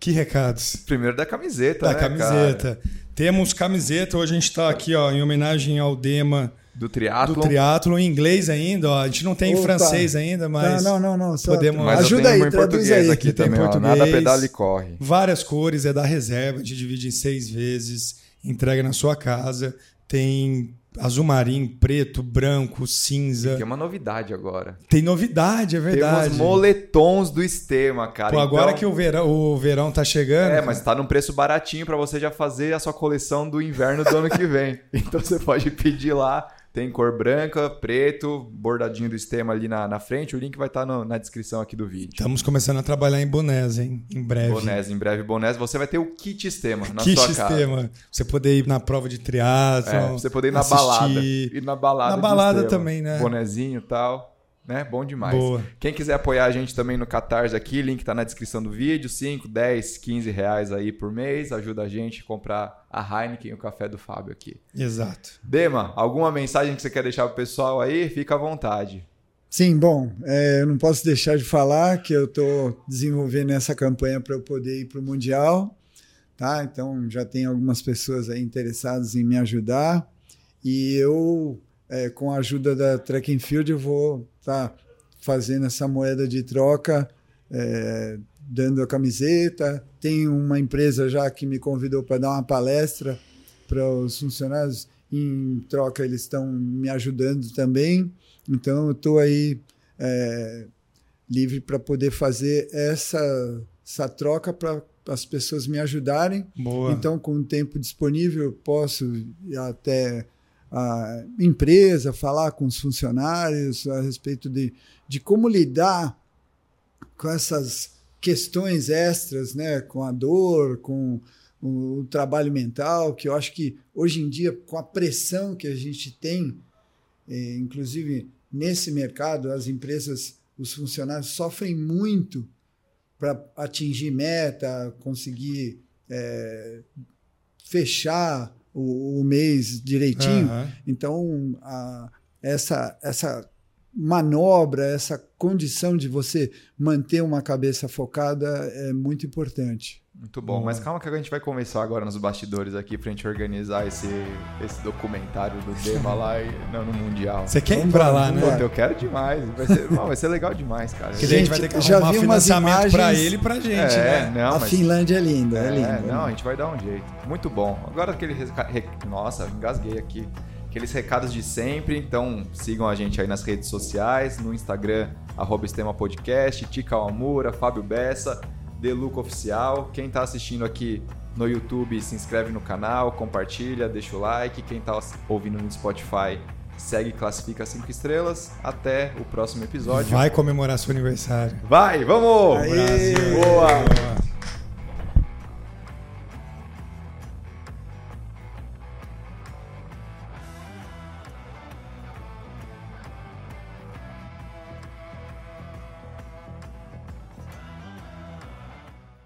Que recados? Primeiro da camiseta, Da né, camiseta. Temos camiseta, hoje a gente está aqui ó, em homenagem ao Dema cara? Do do triatlo. triatlo em inglês ainda. Ó. A gente não tem em Opa. francês ainda, mas Não, não, não, não. Só podemos- Mas Ajuda eu tenho aí, uma em traduz português aí. aqui também, ó. português. Nada pedala e corre. várias cores, é da reserva, a gente divide em seis vezes, entrega na sua casa. Tem azul marinho, preto, branco, cinza. Tem uma novidade agora. Tem novidade, é verdade. Temos moletons do Estema, cara. Pô, agora Então- que o verão, o verão tá chegando. É, mas tá num preço baratinho pra você já fazer a sua coleção do inverno do ano que vem. [laughs] Então você pode pedir lá. Tem cor branca, preto, bordadinho do Estema ali na, na frente. O link vai estar na descrição aqui do vídeo. Estamos começando a trabalhar em bonés, hein? Em breve. Bonés, em breve bonés. Você vai ter o kit Estema na que sua casa. sistema. Você poder ir na prova de triatlo. É, você poder ir na assistir. balada. Ir na balada. Na balada também, né? Bonezinho e tal. Né? Bom demais. Boa. Quem quiser apoiar a gente também no Catarse aqui, link tá na descrição do vídeo. 5, 10, 15 reais aí por mês. Ajuda a gente a comprar a Heineken e o café do Fábio aqui. Exato. Dema, alguma mensagem que você quer deixar pro pessoal aí? Fica à vontade. Sim, bom, é, eu não posso deixar de falar que eu estou desenvolvendo essa campanha para eu poder ir para o Mundial, tá? Então já tem algumas pessoas aí interessadas em me ajudar e eu, é, com a ajuda da Track and Field, eu vou estar fazendo essa moeda de troca, é, dando a camiseta. Tem uma empresa já que me convidou para dar uma palestra para os funcionários. Em troca, eles estão me ajudando também. Então, eu estou aí é, livre para poder fazer essa, essa troca para as pessoas me ajudarem. Boa. Então, com o tempo disponível, eu posso até a empresa, falar com os funcionários a respeito de, de como lidar com essas questões extras, né? com a dor, com o, o trabalho mental, que eu acho que hoje em dia, com a pressão que a gente tem, eh, inclusive nesse mercado, as empresas, os funcionários sofrem muito para atingir meta, conseguir eh, fechar o, o mês direitinho. Aham. Então, a- essa, essa manobra, essa condição de você manter uma cabeça focada é muito importante. Muito bom. Mas calma que a gente vai conversar agora nos bastidores aqui pra gente organizar esse, esse documentário do Dema lá e, não, no Mundial. Você quer ir pra lá, né? Puta, eu quero demais. Vai ser, não, vai ser legal demais, cara. Daí a gente vai Gente, ter que já arrumar vi umas financiamento pra imagens- ele e pra gente, é, né? não, a mas... Finlândia é linda, é, É, linda. não, a gente vai dar um jeito. Muito bom. Agora aquele. Nossa, engasguei aqui. Aqueles recados de sempre, então sigam a gente aí nas redes sociais, no Instagram, arroba Estema Podcast, Tica Amura, Fábio Bessa, Deluca Oficial. Quem tá assistindo aqui no YouTube, se inscreve no canal, compartilha, deixa o like. Quem tá ouvindo no Spotify, segue e classifica 5 estrelas. Até o próximo episódio. Vai comemorar seu aniversário. Vai, vamos! Aê! Brasil. Boa!